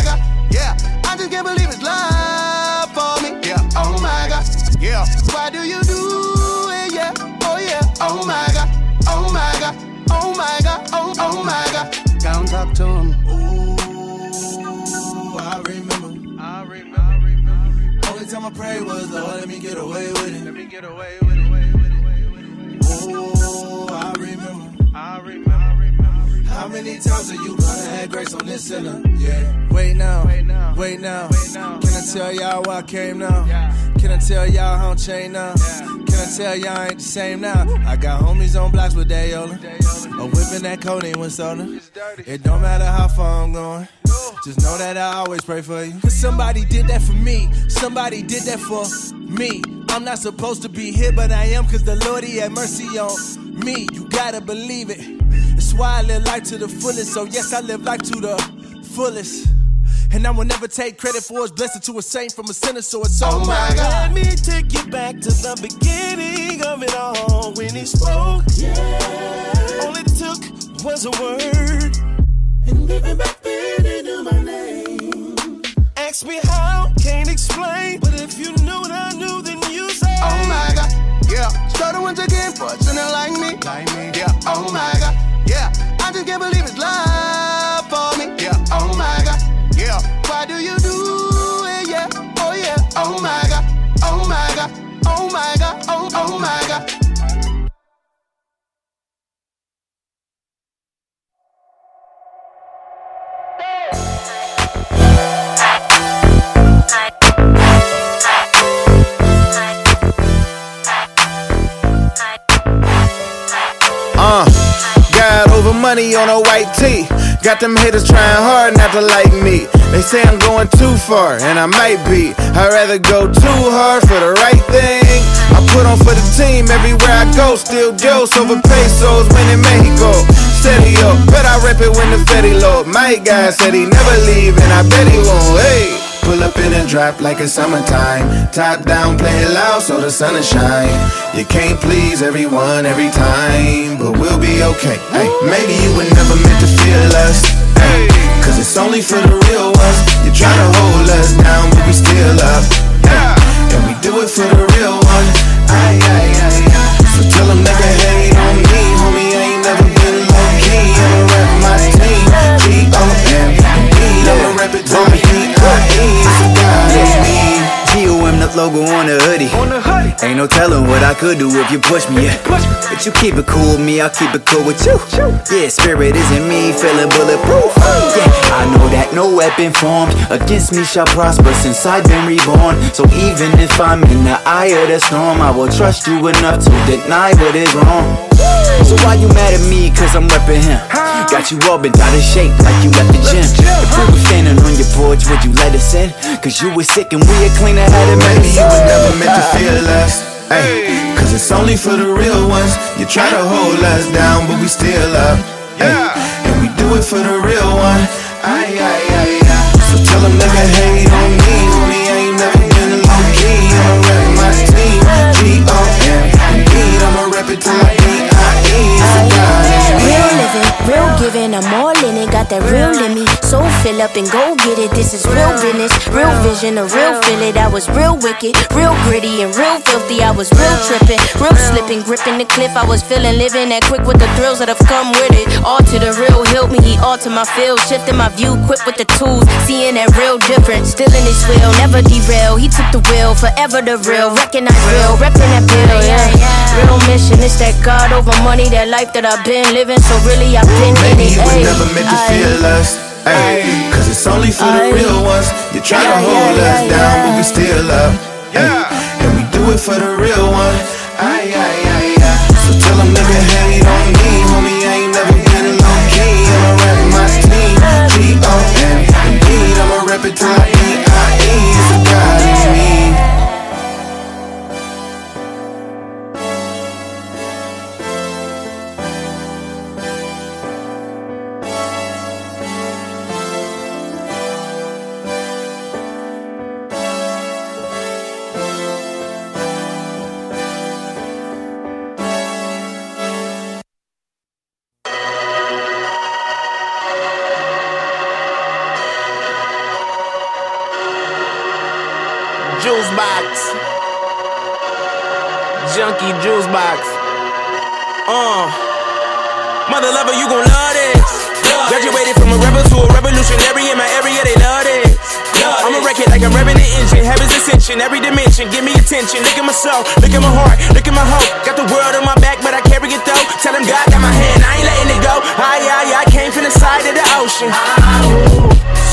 Pray was, Lord, let me get away with it. Let me get away with it. Many times are you gonna have grace on this sinner? Yeah. Wait now, wait now, wait now. Can I tell y'all why I came now? Can I tell y'all how I'm chained now? Can I tell y'all I ain't the same now? I got homies on blocks with Dayola. A whipping that codeine with soda. It don't matter how far I'm going. Just know that I always pray for you. Cause somebody did that for me. Somebody did that for me. I'm not supposed to be here, but I am cause the Lord, He had mercy on me. You gotta believe it. That's why I live life to the fullest. So, yes, I live life to the fullest. And I will never take credit for his blessing to a saint from a sinner, so it's all Oh my mine. God, let me take you back to the beginning of it all when he spoke. Yeah. All it took was a word. And living back then he knew my name. Ask me how, can't explain. But if you knew what I knew, then. Oh my god, yeah. Started once again for a sinner like me. Like me, yeah. Oh my god, yeah. I just can't believe his love for me. Yeah. Oh my god, yeah. Why do you do it? Yeah. Oh yeah. Oh my god. Oh my god. Oh my god. Oh oh my god. Money on a white tee. Got them haters trying hard not to like me. They say I'm going too far, and I might be. I'd rather go too hard for the right thing. I put on for the team everywhere I go. Still Dios over pesos, winning Mexico. Steady up, bet I rep it when the Fetty low. My guy said he never leave, and I bet he won't. Hey. Pull up in and drop like it's summertime. Top down, play it loud so the sun is shine. You can't please everyone every time, but we'll be okay. Hey, maybe you were never meant to feel us. Hey, Cause it's only for the real ones. You try to hold us down, but we still up. Hey, and we do it for the real one. Aye, aye, aye. So tell them nigga hate on me, homie. I ain't never been low key. I'ma rep my team. G-O-M. I'ma rep it till I D-I-E. Logo on the hoodie. Ain't no telling what I could do if you push me. Yeah. But you keep it cool with me, I'll keep it cool with you. Yeah, spirit isn't me, feeling bulletproof. Yeah, I know that no weapon formed against me shall prosper since I've been reborn. So even if I'm in the eye of the storm, I will trust you enough to deny what is wrong. So why you mad at me? Cause I'm repping him. Got you all bent out of shape like you at the gym. If we were standing on your porch, would you let us in? Cause you were sick and we had cleaner had it Maybe you were never meant to feel us. Ay, Cause it's only for the real ones. You try to hold us down, but we still up. Ay, and we do it for the real one. Ay, ay, ay, ay. So tell them nigga hate on me, homie. I ain't never been low key. I'ma rep my team. G-O-M. Indeed, I'ma rep it till I D-I-E. Real giving, I'm all in it. Got that real in me. So fill up and go get it. This is real business, real vision, a real feel it. I was real wicked, real gritty, and real filthy. I was real tripping, real slipping, gripping the cliff. I was feeling living that quick with the thrills that have come with it. All to the real, help me, he alter my feel, shifting my view, quick with the tools, seeing that real difference. Still in his wheel, never derail. He took the wheel, forever the real, recognize real, repping that bill, yeah. Real mission, it's that God over money, that life that I've been living. So really, I've been Maybe it. you were never meant to feel us. Ay, Cause it's only for the real ones. You try to hold us down, but we still up. Yeah. And we do it for the real ones. Ay, ay. Ascension, every dimension, give me attention. Look at my soul, look at my heart, look at my hope. Got the world on my back, but I carry it though. Tell him God got my hand, I ain't letting it go. Aye, aye, I came from the side of the ocean.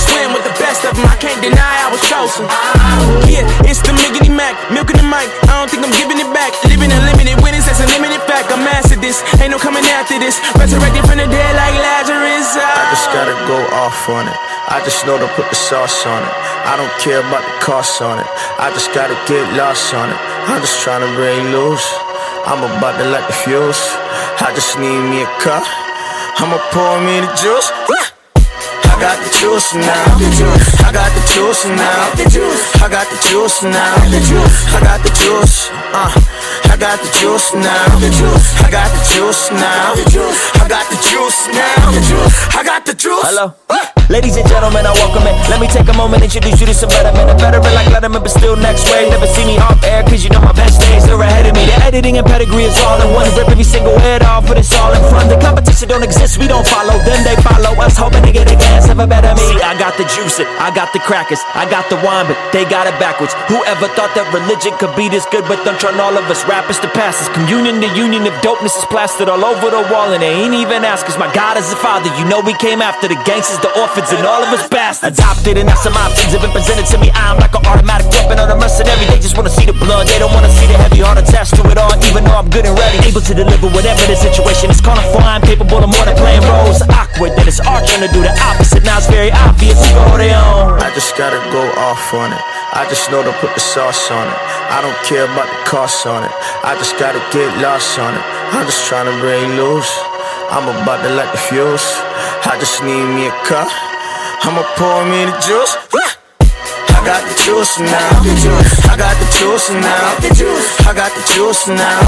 Swim with I can't deny I was chosen. Yeah, it's the Miggity Mac, milking the mic. I don't think I'm giving it back. Living unlimited winnings, that's a limited fact. I'm mastered this, ain't no coming after this. Resurrected from the dead like Lazarus. I just gotta go off on it. I just know to put the sauce on it. I don't care about the cost on it. I just gotta get lost on it. I'm just trying to break loose. I'm about to light the fuse. I just need me a cup. I'ma pour me the juice. I got the juice now. I got the juice now. I got the juice now. I got the juice. Uh, got the juice now. I got the juice now. I got the juice now. I got the juice. Hello. Ladies and gentlemen, I welcome it. Let me take a moment, introduce you to some better men. A veteran like Letterman, but still next wave. Never see me off air, cause you know my best days are ahead of me. The editing and pedigree is all in one. Rip every single head off, but it's all in front. The competition don't exist, we don't follow them, they follow us. Hoping to get a glance of a better me. See, I got the juice, it, I got the crackers, I got the wine, but they got it backwards. Whoever thought that religion could be this good, but don't turn all of us rappers to pastors. Communion, the union of dopeness is plastered all over the wall, and they ain't even ask us. My God is the Father, you know we came after the gangsters, the orphans, and all of us bastards. Adopted, and now some options have been presented to me. I'm like an automatic weapon on a mercenary. They just wanna see the blood, they don't wanna see the heavy heart attached to it all. Even though I'm good and ready, able to deliver whatever the situation is. Calling for I'm capable of more than playing roles. Awkward, then it's art trying to do the opposite. Now it's very obvious go own. I just gotta go off on it. I just know to put the sauce on it. I don't care about the cost on it. I just gotta get lost on it. I'm just trying to break loose. I'm about to light the fuse. I just need me a cup. I'ma pour me the juice. I got the juice now. I got the juice now. I got the juice now.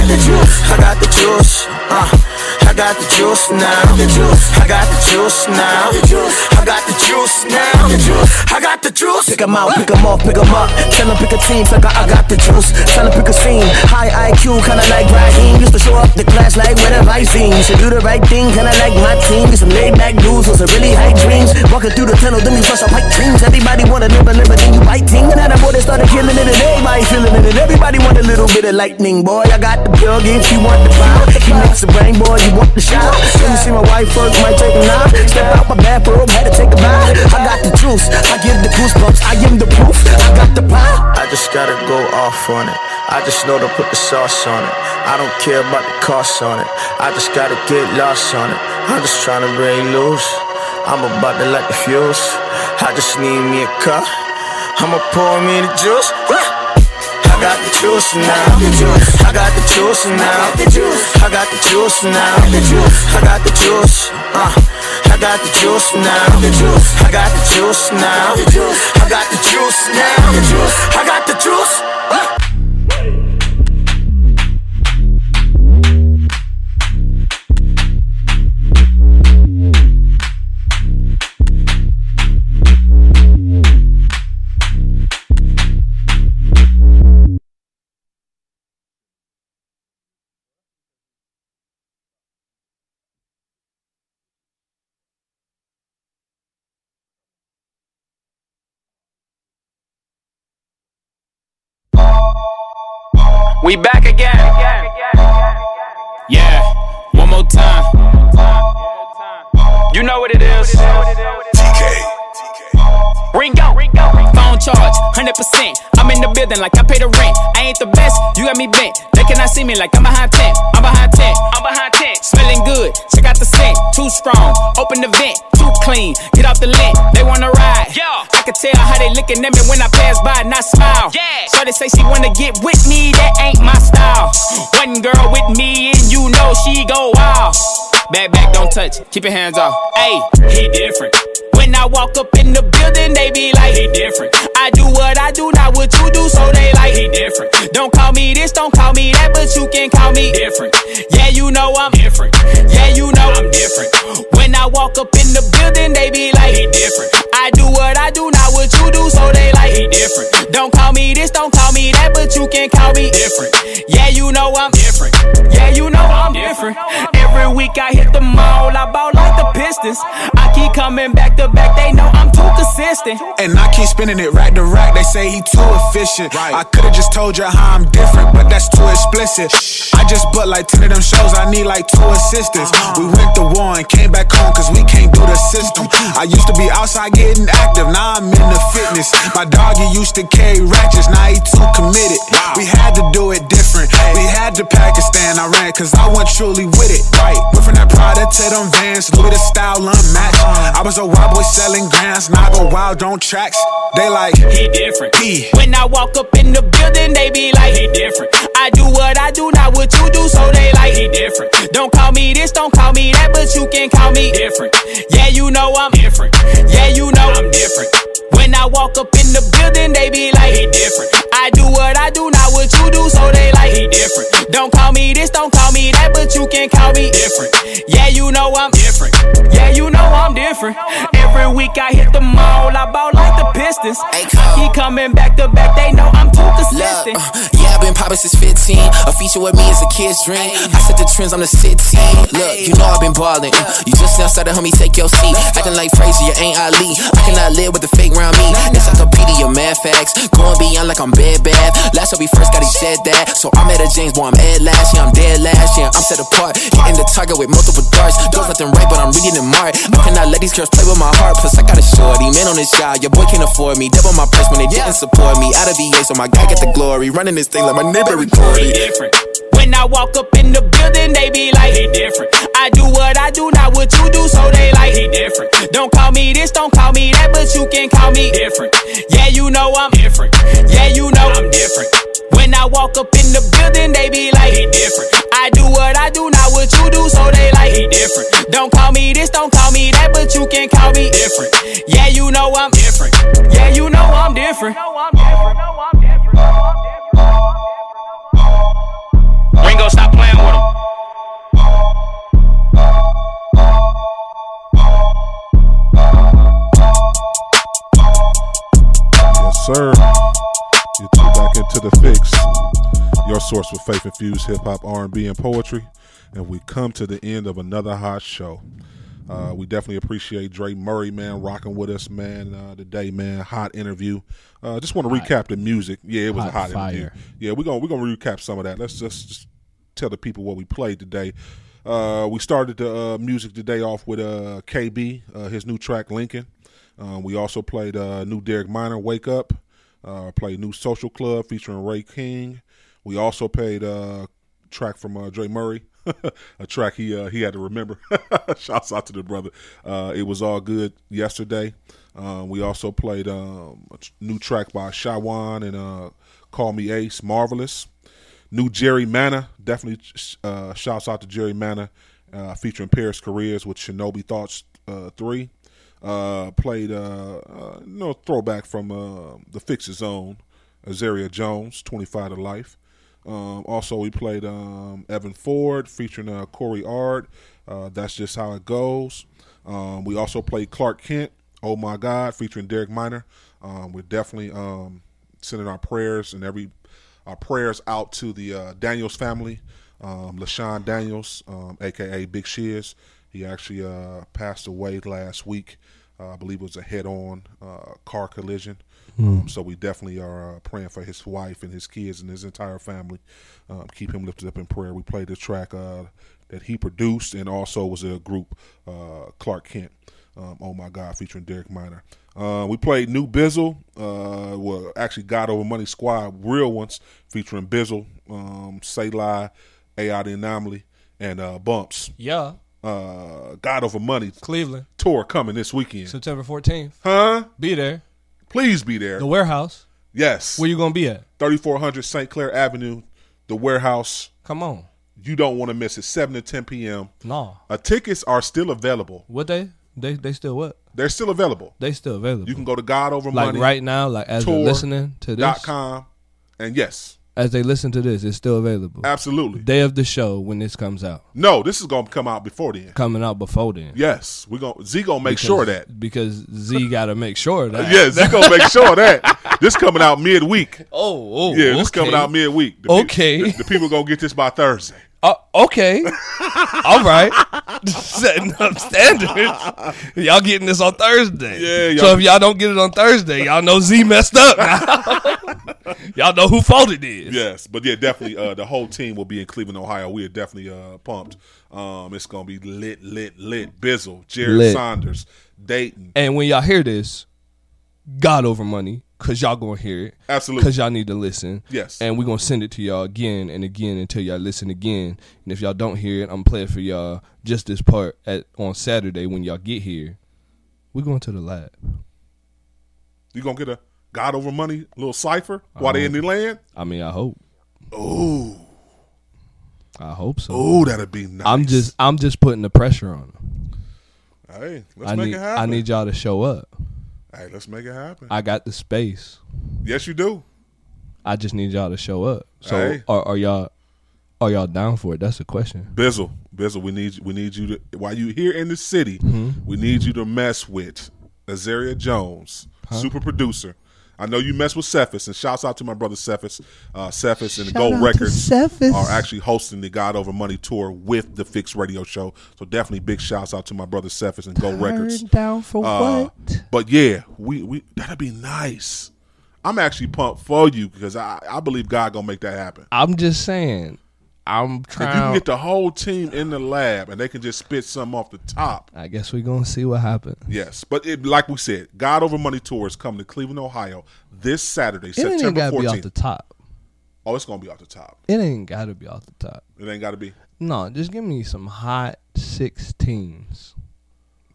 I got the juice. Uh, got the juice now. I got the juice now. I got the juice now. I got the juice. Pick 'em out, pick 'em off, pick 'em up. Tell 'em pick a team, like I, I got the juice. Tell 'em pick a scene. High IQ, kinda like Raheem. Used to show up the class like the vice seen. Should do the right thing, kinda like my team. Get some laid back dudes with some really high dreams. Walking through the tunnel, then we flush our pipe dreams. Everybody wanna live a live, then you biting. And then the boy started killing it, and everybody feeling it. And everybody want a little bit of lightning, boy. I got the plug if you want the power. He makes the rain, boy. You want the. Let me see my wife first, might take a nap. Step out my bathroom, had to take a bath. I got the juice, I give the goosebumps, I am the proof. I got the power. I just gotta go off on it. I just know to put the sauce on it. I don't care about the cost on it. I just gotta get lost on it. I'm just trying to break loose. I'm about to light the fuse. I just need me a cup. I'ma pour me the juice. I got the juice now. I got the juice now. I got the juice now. I got the juice. Uh, I got the juice now. I got the juice now. I got the juice now. I got the juice. We back again. Yeah, one more time. You know what it is. TK. Ringo, phone charge, 100%. I'm in the building like I pay the rent. I ain't the best, you got me bent. They cannot see me like I'm behind 10. I'm behind 10. I'm behind 10. Smelling good, check out the scent. Too strong, open the vent. Too clean, get off the lint. They wanna ride. Yeah. I can tell how they looking at me when I pass by and I smile. Yeah. So they say she wanna get with me, that ain't my style. One girl with me and you know she go wild. Back, back, don't touch. Keep your hands off. Hey, he different. When I walk up in the building, they be like, he different. I do what I do, not what you do, so they like, he different. Don't call me this, don't call me that, but you can call me different. Yeah, you know I'm different. Yeah, you know I'm different. When I walk up in the building, they be like, he different. I do what I do, not what you do, so they like, he different. Don't call me this, don't call me that, but you can call me different. Yeah, you know I'm different. Yeah, you know I'm different. Every week I hit the mall, I ball like the Pistons. I keep coming back to back, they know I'm too consistent. And I keep spinning it rack to rack. They say he too efficient. I could've just told you how I'm different, but that's too explicit. I just booked like 10 of them shows. I need like two assistants. Uh-huh. We went to war and came back home cause we can't do the system. Uh-huh. I used to be outside getting active. Now I'm in the fitness. My doggy used to carry ratchets. Now he too committed. We had to do it different. We had to Pakistan. I ran cause I wasn't truly with it. Right. Went from that Prada to them Vans. Louis the style unmatched. I was a wild boy selling grams. Now I go wild on tracks. They like, He different. He. When I walk up in the building, they be like, He different. I do what I do, not what you do, so they like, He different. Don't call me this, don't call me that, but you can call me different. Yeah, you know I'm different. Yeah, you know I'm different. When I walk up in the building, they be like, He different. I do what I do, not what you do, so they like, He different. Don't call me this, don't call me that, but you can call me different. Yeah, you know I'm different. Yeah, you know I'm different. Every week I hit the mall, I ball like the Pistons. He coming back to back, they know I'm too consistent. Look, uh, yeah, I've been poppin' since 15. A feature with me is a kid's dream. I set the trends on the city. Look, you know I've been ballin'. Uh, you just now started, homie, take your seat. Acting like Frazier, you ain't Ali. I cannot live with the fake round me. Encyclopedia, mad facts. Going beyond like I'm bad, bad. Last time we first got, he said that. So I'm at a James, boy, I'm Ed last. Yeah, I'm dead last. Yeah, I'm set apart. Hitting the target with multiple darts. Doing nothing right, but I'm reading it smart. I cannot let these girls play with my heart. Plus, I got a shorty, man on his job. Your boy can't afford me. Double my price when they didn't support me. Out of VA, so my guy get the glory. Running this thing like my neighbor recorded. different. When I walk up in the building, they be like, He different. I do what I do, not what you do, so they like, He different. Don't call me this, don't call me that, but you can call me different. Yeah, you know I'm different. Yeah, you know I'm different. When I walk up in the building, they be like, He different. I do what I do, not what you do, so they like, He different. Don't call me this, don't call me that, but you can call me different. Yeah, you know I'm different. Yeah, you know I'm different. Ringo, stop playing with him. Yes, sir. Back into the fix. Your source for faith infused hip hop, R and B, and poetry. And we come to the end of another hot show. Uh, we definitely appreciate Dre Murray, man, rocking with us, man, uh, today, man. Hot interview. Uh, just want to recap the music. Yeah, it was a Hot hot interview. Yeah, we're gonna we're gonna recap some of that. Let's just, just tell the people what we played today. Uh, we started the uh, music today off with uh, KB, uh, his new track Lincoln. Um, we also played uh, new Derek Minor, Wake Up. Uh, played new Social Club featuring Ray King. We also played a track from uh, Dre Murray, a track he uh, he had to remember. Shouts out to the brother. Uh, it was all good yesterday. Um, we also played um, a new track by Shawan and uh, Call Me Ace, Marvelous. New Jerry Manna, definitely uh, shouts out to Jerry Manna, uh, featuring Paris Careers with Shinobi Thoughts uh, 3. Uh, played, uh, uh, you know, throwback from uh, the Fix His Own, Azaria Jones, 25 to Life. Um, also, we played um, Evan Ford featuring uh, Corey Ard. Uh, That's just how it goes. Um, we also played Clark Kent, Oh My God, featuring Derek Minor. Um, we're definitely um, sending our prayers and every our prayers out to the uh, Daniels family. Um, LaShawn Daniels, um, aka Big Shiz, he actually uh, passed away last week. Uh, I believe it was a head-on uh, car collision. Um, so we definitely are uh, praying for his wife and his kids and his entire family. Um, keep him lifted up in prayer. We played a track uh, that he produced and also was a group, uh, Clark Kent. Um, oh my God, featuring Derek Minor. Uh, we played New Bizzle, uh, well, actually God Over Money Squad, real ones, featuring Bizzle, um, Say Lie, AI The Anomaly, and uh, Bumps. Yeah. Uh, God Over Money Cleveland tour coming this weekend. September 14th. Huh? Be there. Please be there. The warehouse. Yes. Where you gonna be at? 3400 St. Clair Avenue, the warehouse. Come on. You don't want to miss it. 7 to 10 p.m. No. Uh, tickets are still available. What they? They they still what? They're still available. They still available. You can go to God Over like Money. right now, like as they're listening to this. dot com. And yes, As they listen to this, it's still available. Absolutely. Day of the show when this comes out. no, this is going to come out before then. Coming out before then. Yes, we're going to Z to make Because- sure of that. because Z got to make sure of that. Yeah, Z going to make sure of that. This coming out midweek. Oh, oh, yeah, this okay. coming out midweek. The Okay. People, the, the people going to get this by Thursday. Uh, okay. All right. Setting up standards. Y'all getting this on Thursday. Yeah, So if y'all don't get it on Thursday, y'all know Z messed up now. y'all know who fault it is. Yes, but yeah, definitely. Uh, the whole team will be in Cleveland, Ohio. We are definitely uh, pumped. Um, it's gonna be lit, lit, lit. Bizzle, Jared Lit. Sanders, Dayton. And when y'all hear this, God over money, cause y'all gonna hear it. Absolutely. Cause y'all need to listen. Yes. And we gonna send it to y'all again and again until y'all listen again. And if y'all don't hear it, I'm gonna play it for y'all just this part at on Saturday when y'all get here. We going to the lab. You gonna get a God over money little cipher while they in the land? I mean, I hope. Oh. I hope so. Oh, that'd be nice. I'm just I'm just putting the pressure on them. hey, let's I make need it happen. I need y'all to show up. Hey, let's make it happen. I got the space. yes, you do. I just need y'all to show up. So Hey. are, are y'all are y'all down for it? That's the question. Bizzle, Bizzle, we need we need you to while you here in the city, Mm-hmm. we need you to mess with Azaria Jones, super producer. I know you mess with Cephas, and shouts out to my brother Cephas. Uh, Cephas and the Gold Records are actually hosting the God Over Money tour with the Fixx Radio Show. So definitely big shouts out to my brother Cephas and Gold Records. Down for Uh, what? But yeah, we we that'd be nice. I'm actually pumped for you because I, I believe God gonna make that happen. I'm just saying. I'm If you can get the whole team in the lab and they can just spit some off the top. I guess we're gonna see what happens. Yes, but it, like we said, God Over Money Tour is coming to Cleveland, Ohio this Saturday, It ain't September gotta be off 14th. the top. oh, it's gonna be off the top. It ain't gotta be off the top. It ain't got to be No, just give me some hot sixteens.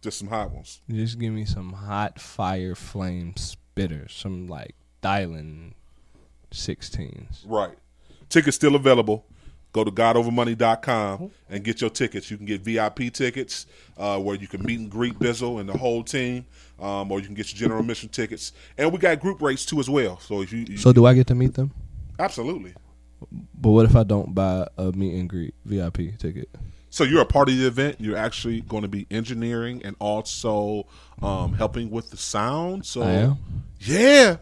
just some hot ones. Just give me some hot fire flame spitters. Some like dialing sixteens. Right. Tickets still available. Go to godovermoney.com and get your tickets. You can get VIP tickets uh, where you can meet and greet Bizzle and the whole team, um, or you can get your general admission tickets. And we got group rates too as well. So if you, you So do I get to meet them? absolutely. But what if I don't buy a meet and greet VIP ticket? So you're a part of the event. You're actually going to be engineering and also um, helping with the sound. So I am? yeah,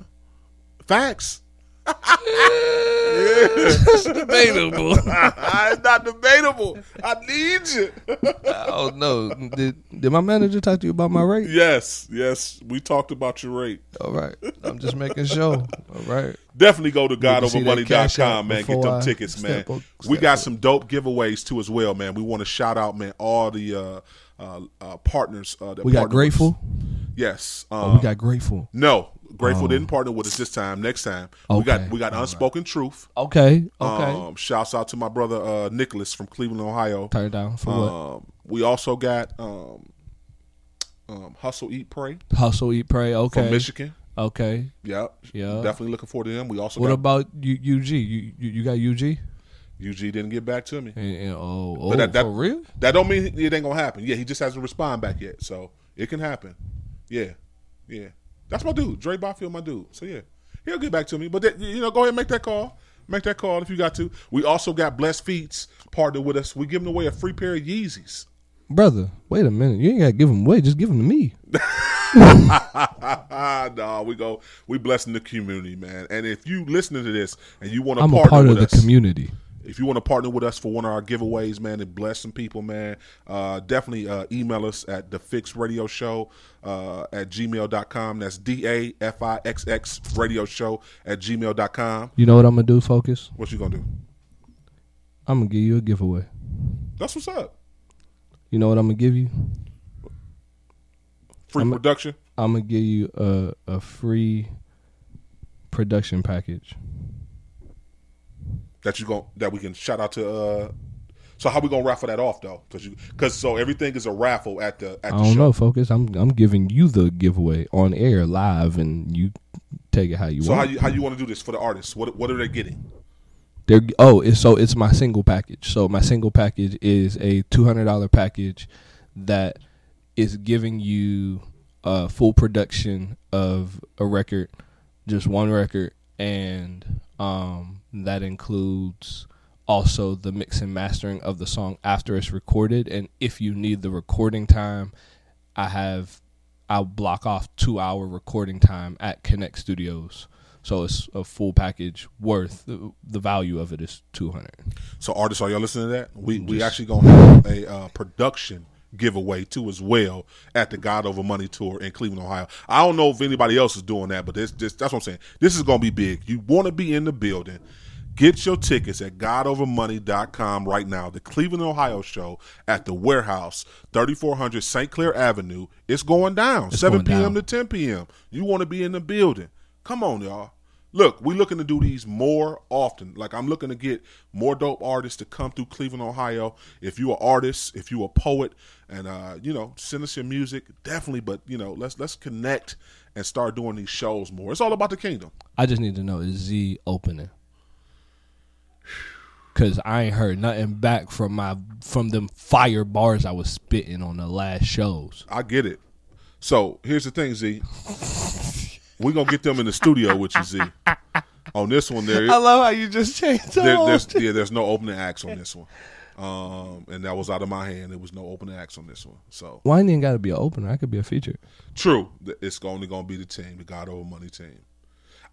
facts. It's debatable. it's not debatable. I need you. oh no! Did did my manager talk to you about my rate? Yes, yes. We talked about your rate. All right. I'm just making sure. All right. Definitely go to Need to see that cash godovermoney.com, man. Get them I tickets, man. up- we got up. some dope giveaways too as well, man. We want to shout out, man, all the uh, uh, uh, partners. Uh, that We got. Grateful? Yes. Oh, um, we got grateful. No, Grateful Oh. didn't partner with us this time. Next time, we got we got Unspoken Truth. Okay, okay. Um, shouts out to my brother uh, Nicholas from Cleveland, Ohio. Turn it down for what? um, We also got um, um, Hustle, Eat, Pray. Hustle, eat, pray. Okay. From Michigan. Okay. Yep. Yeah. Definitely looking forward to them. We also What got about U- UG? You, you you got UG? UG didn't get back to me. And, and- oh, oh But that, that, for real? That don't mean it ain't gonna happen. Yeah, he just hasn't responded back yet, so it can happen. Yeah, yeah. That's my dude, Dre Barfield, my dude. So yeah, he'll get back to me. But that, you know, go ahead and make that call. Make that call if you got to. We also got Blessed Feets partnered with us. We giving away a free pair of Yeezys. Brother, wait a minute. You ain't got to give them away. Just give them to me. no, we go. We blessing the community, man. And if you listening to this and you want to I'm a part of the us, community. If you want to partner with us for one of our giveaways, man, and bless some people, man, uh, definitely uh, email us at the Fixx Radio Show uh, at gmail.com. That's D A F I X X Radio Show at gmail.com. You know what I'm going to do, Focus? What you gonna do? I'm going to give you a giveaway. That's what's up. You know what I'm going to give you? Free I'm production. I'm going to give you a, a free production package. That you going that we can shout out to. Uh, so how we gonna raffle that off though? Because you because so everything is a raffle at the at I the don't show. know, Focus. I'm I'm giving you the giveaway on air live, and you take it how you want. So how you how you want to do this for the artists? What what are they getting? They're oh, it's so it's my single package. So my single package is a two hundred dollar package that is giving you a full production of a record, just one record, and um, that includes also the mix and mastering of the song after it's recorded. And if you need the recording time, I have I'll block off two hour recording time at Connect Studios. So it's a full package worth the, the value of it is two hundred. So artists, are y'all listening to that? We we actually gonna have a uh, production giveaway too as well at the God Over Money tour in Cleveland, Ohio. I don't know if anybody else is doing that, but this, this that's what I'm saying. This is gonna be big. You want to be in the building. Get your tickets at godovermoney.com right now. The Cleveland, Ohio show at the warehouse, 3400 St. Clair Avenue. It's going down, It's 7 going p.m. down. to 10 p.m. You want to be in the building. Come on, y'all. Look, we're looking to do these more often. Like I'm looking to get more dope artists to come through Cleveland, Ohio. If you are an artist, if you're a poet, and uh, you know, send us your music, definitely. But you know, let's let's connect and start doing these shows more. It's all about the kingdom. I just need to know is Z opening? Cause I ain't heard nothing back from my from them fire bars I was spitting on the last shows. I get it. So here's the thing, Z. We're gonna get them in the studio with you, Z. On this one, there. I love how you just changed the there, whole there's, yeah, there's no opening acts on this one, um, and that was out of my hand. There was no opening acts on this one. So Why ain't got to be an opener? I could be a feature. true, it's only gonna be the team, the God Over Money team.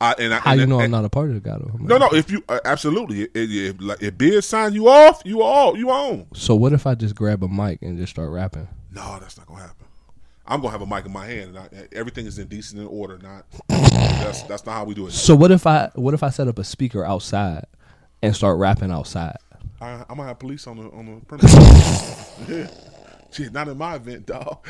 I, and I, How and, you know and- I'm not a part of the God No, no. If you uh, absolutely, if, if, like, if Biz sign you off, you all you on. So what if I just grab a mic and just start rapping? No, that's not gonna happen. I'm gonna have a mic in my hand, and I, everything is in decent and order. Not that's that's not how we do it. So what if I what if I set up a speaker outside and start rapping outside? I, I'm gonna have police on the on the premises. yeah. Shit, not in my event, dog.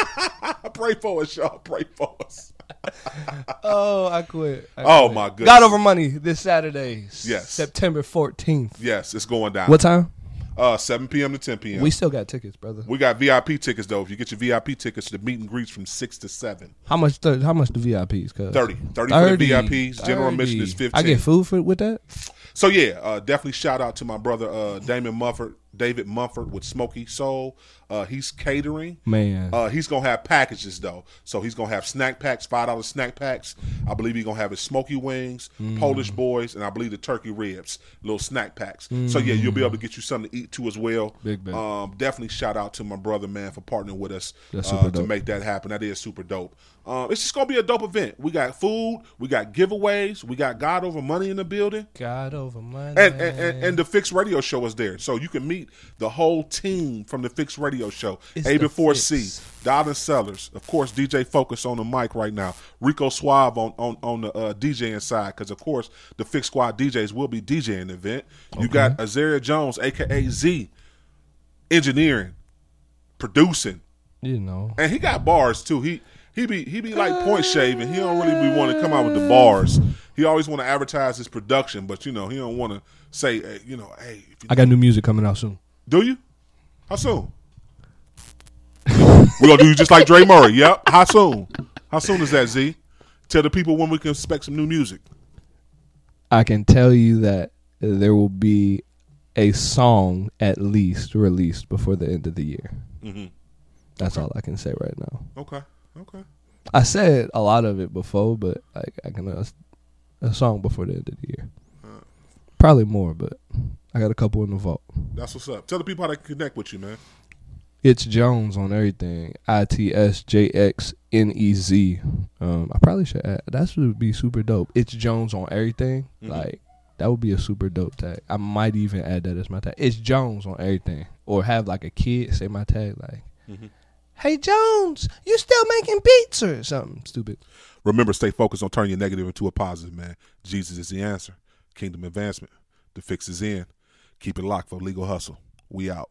Pray for us, y'all. Pray for us. Oh, I quit. I oh quit. my goodness. God over money this Saturday. Yes. September 14th. Yes, it's going down. What time? Uh, 7 p.m. to 10 p.m. We still got tickets, brother. We got VIP tickets though. If you get your VIP tickets, the meet and greets from six to seven. How much? The, how much the VIPs? Cause 30. 30 for the VIPs. General admission is 15. I get food for with that. So yeah, uh, definitely shout out to my brother uh, Damon Mumford, David Mumford with Smoky Soul. Uh, he's catering. Man. Uh, he's gonna have packages though. So he's gonna have snack packs, five dollar snack packs. I believe he's gonna have his smoky wings, Mm. Polish boys, and I believe the turkey ribs, little snack packs. So yeah, you'll be able to get you something to eat too as well. Big bet. Um, definitely shout out to my brother man for partnering with us uh, to make that happen. That is super dope. Um, it's just gonna be a dope event. We got food, we got giveaways, we got God over money in the building. God over money. And, and, and, and the Fixx Radio Show is there. So you can meet the whole team from the Fixx Radio Show. It's A before. C, Dobbin Sellers, of course, DJ Focus on the mic right now. Rico Suave on, on, on the uh, DJing side, because of course the Fixx Squad DJs will be DJing the event. You got Azaria Jones, aka Z, engineering, producing. You know. And he got bars too. He he be he be like point shaving. He don't really be want to come out with the bars. He always want to advertise his production, but you know he don't want to say, hey, you know, hey, if you I got new music coming out soon. do you? How soon? We gonna do just like Dre Murray. Yep. How soon? How soon is that, Z? Tell the people when we can expect some new music. I can tell you that there will be a song at least released before the end of the year. Mhm. That's all I can say right now. Okay. Okay. I said a lot of it before, but I, I can uh, a song before the end of the year. Probably more, but I got a couple in the vault. That's what's up. Tell the people how to connect with you, man. It's Jones on everything. I T S J X N E Z. Um, I probably should add that would be super dope. It's Jones on everything. Mhm. Like that would be a super dope tag. I might even add that as my tag. It's Jones on everything, or have like a kid say my tag like, Mhm. "Hey Jones, you still making beats or something stupid." Remember, stay focused on turning your negative into a positive, man. Jesus is the answer. Kingdom advancement. The fix is in. Keep it locked for legal hustle. We out.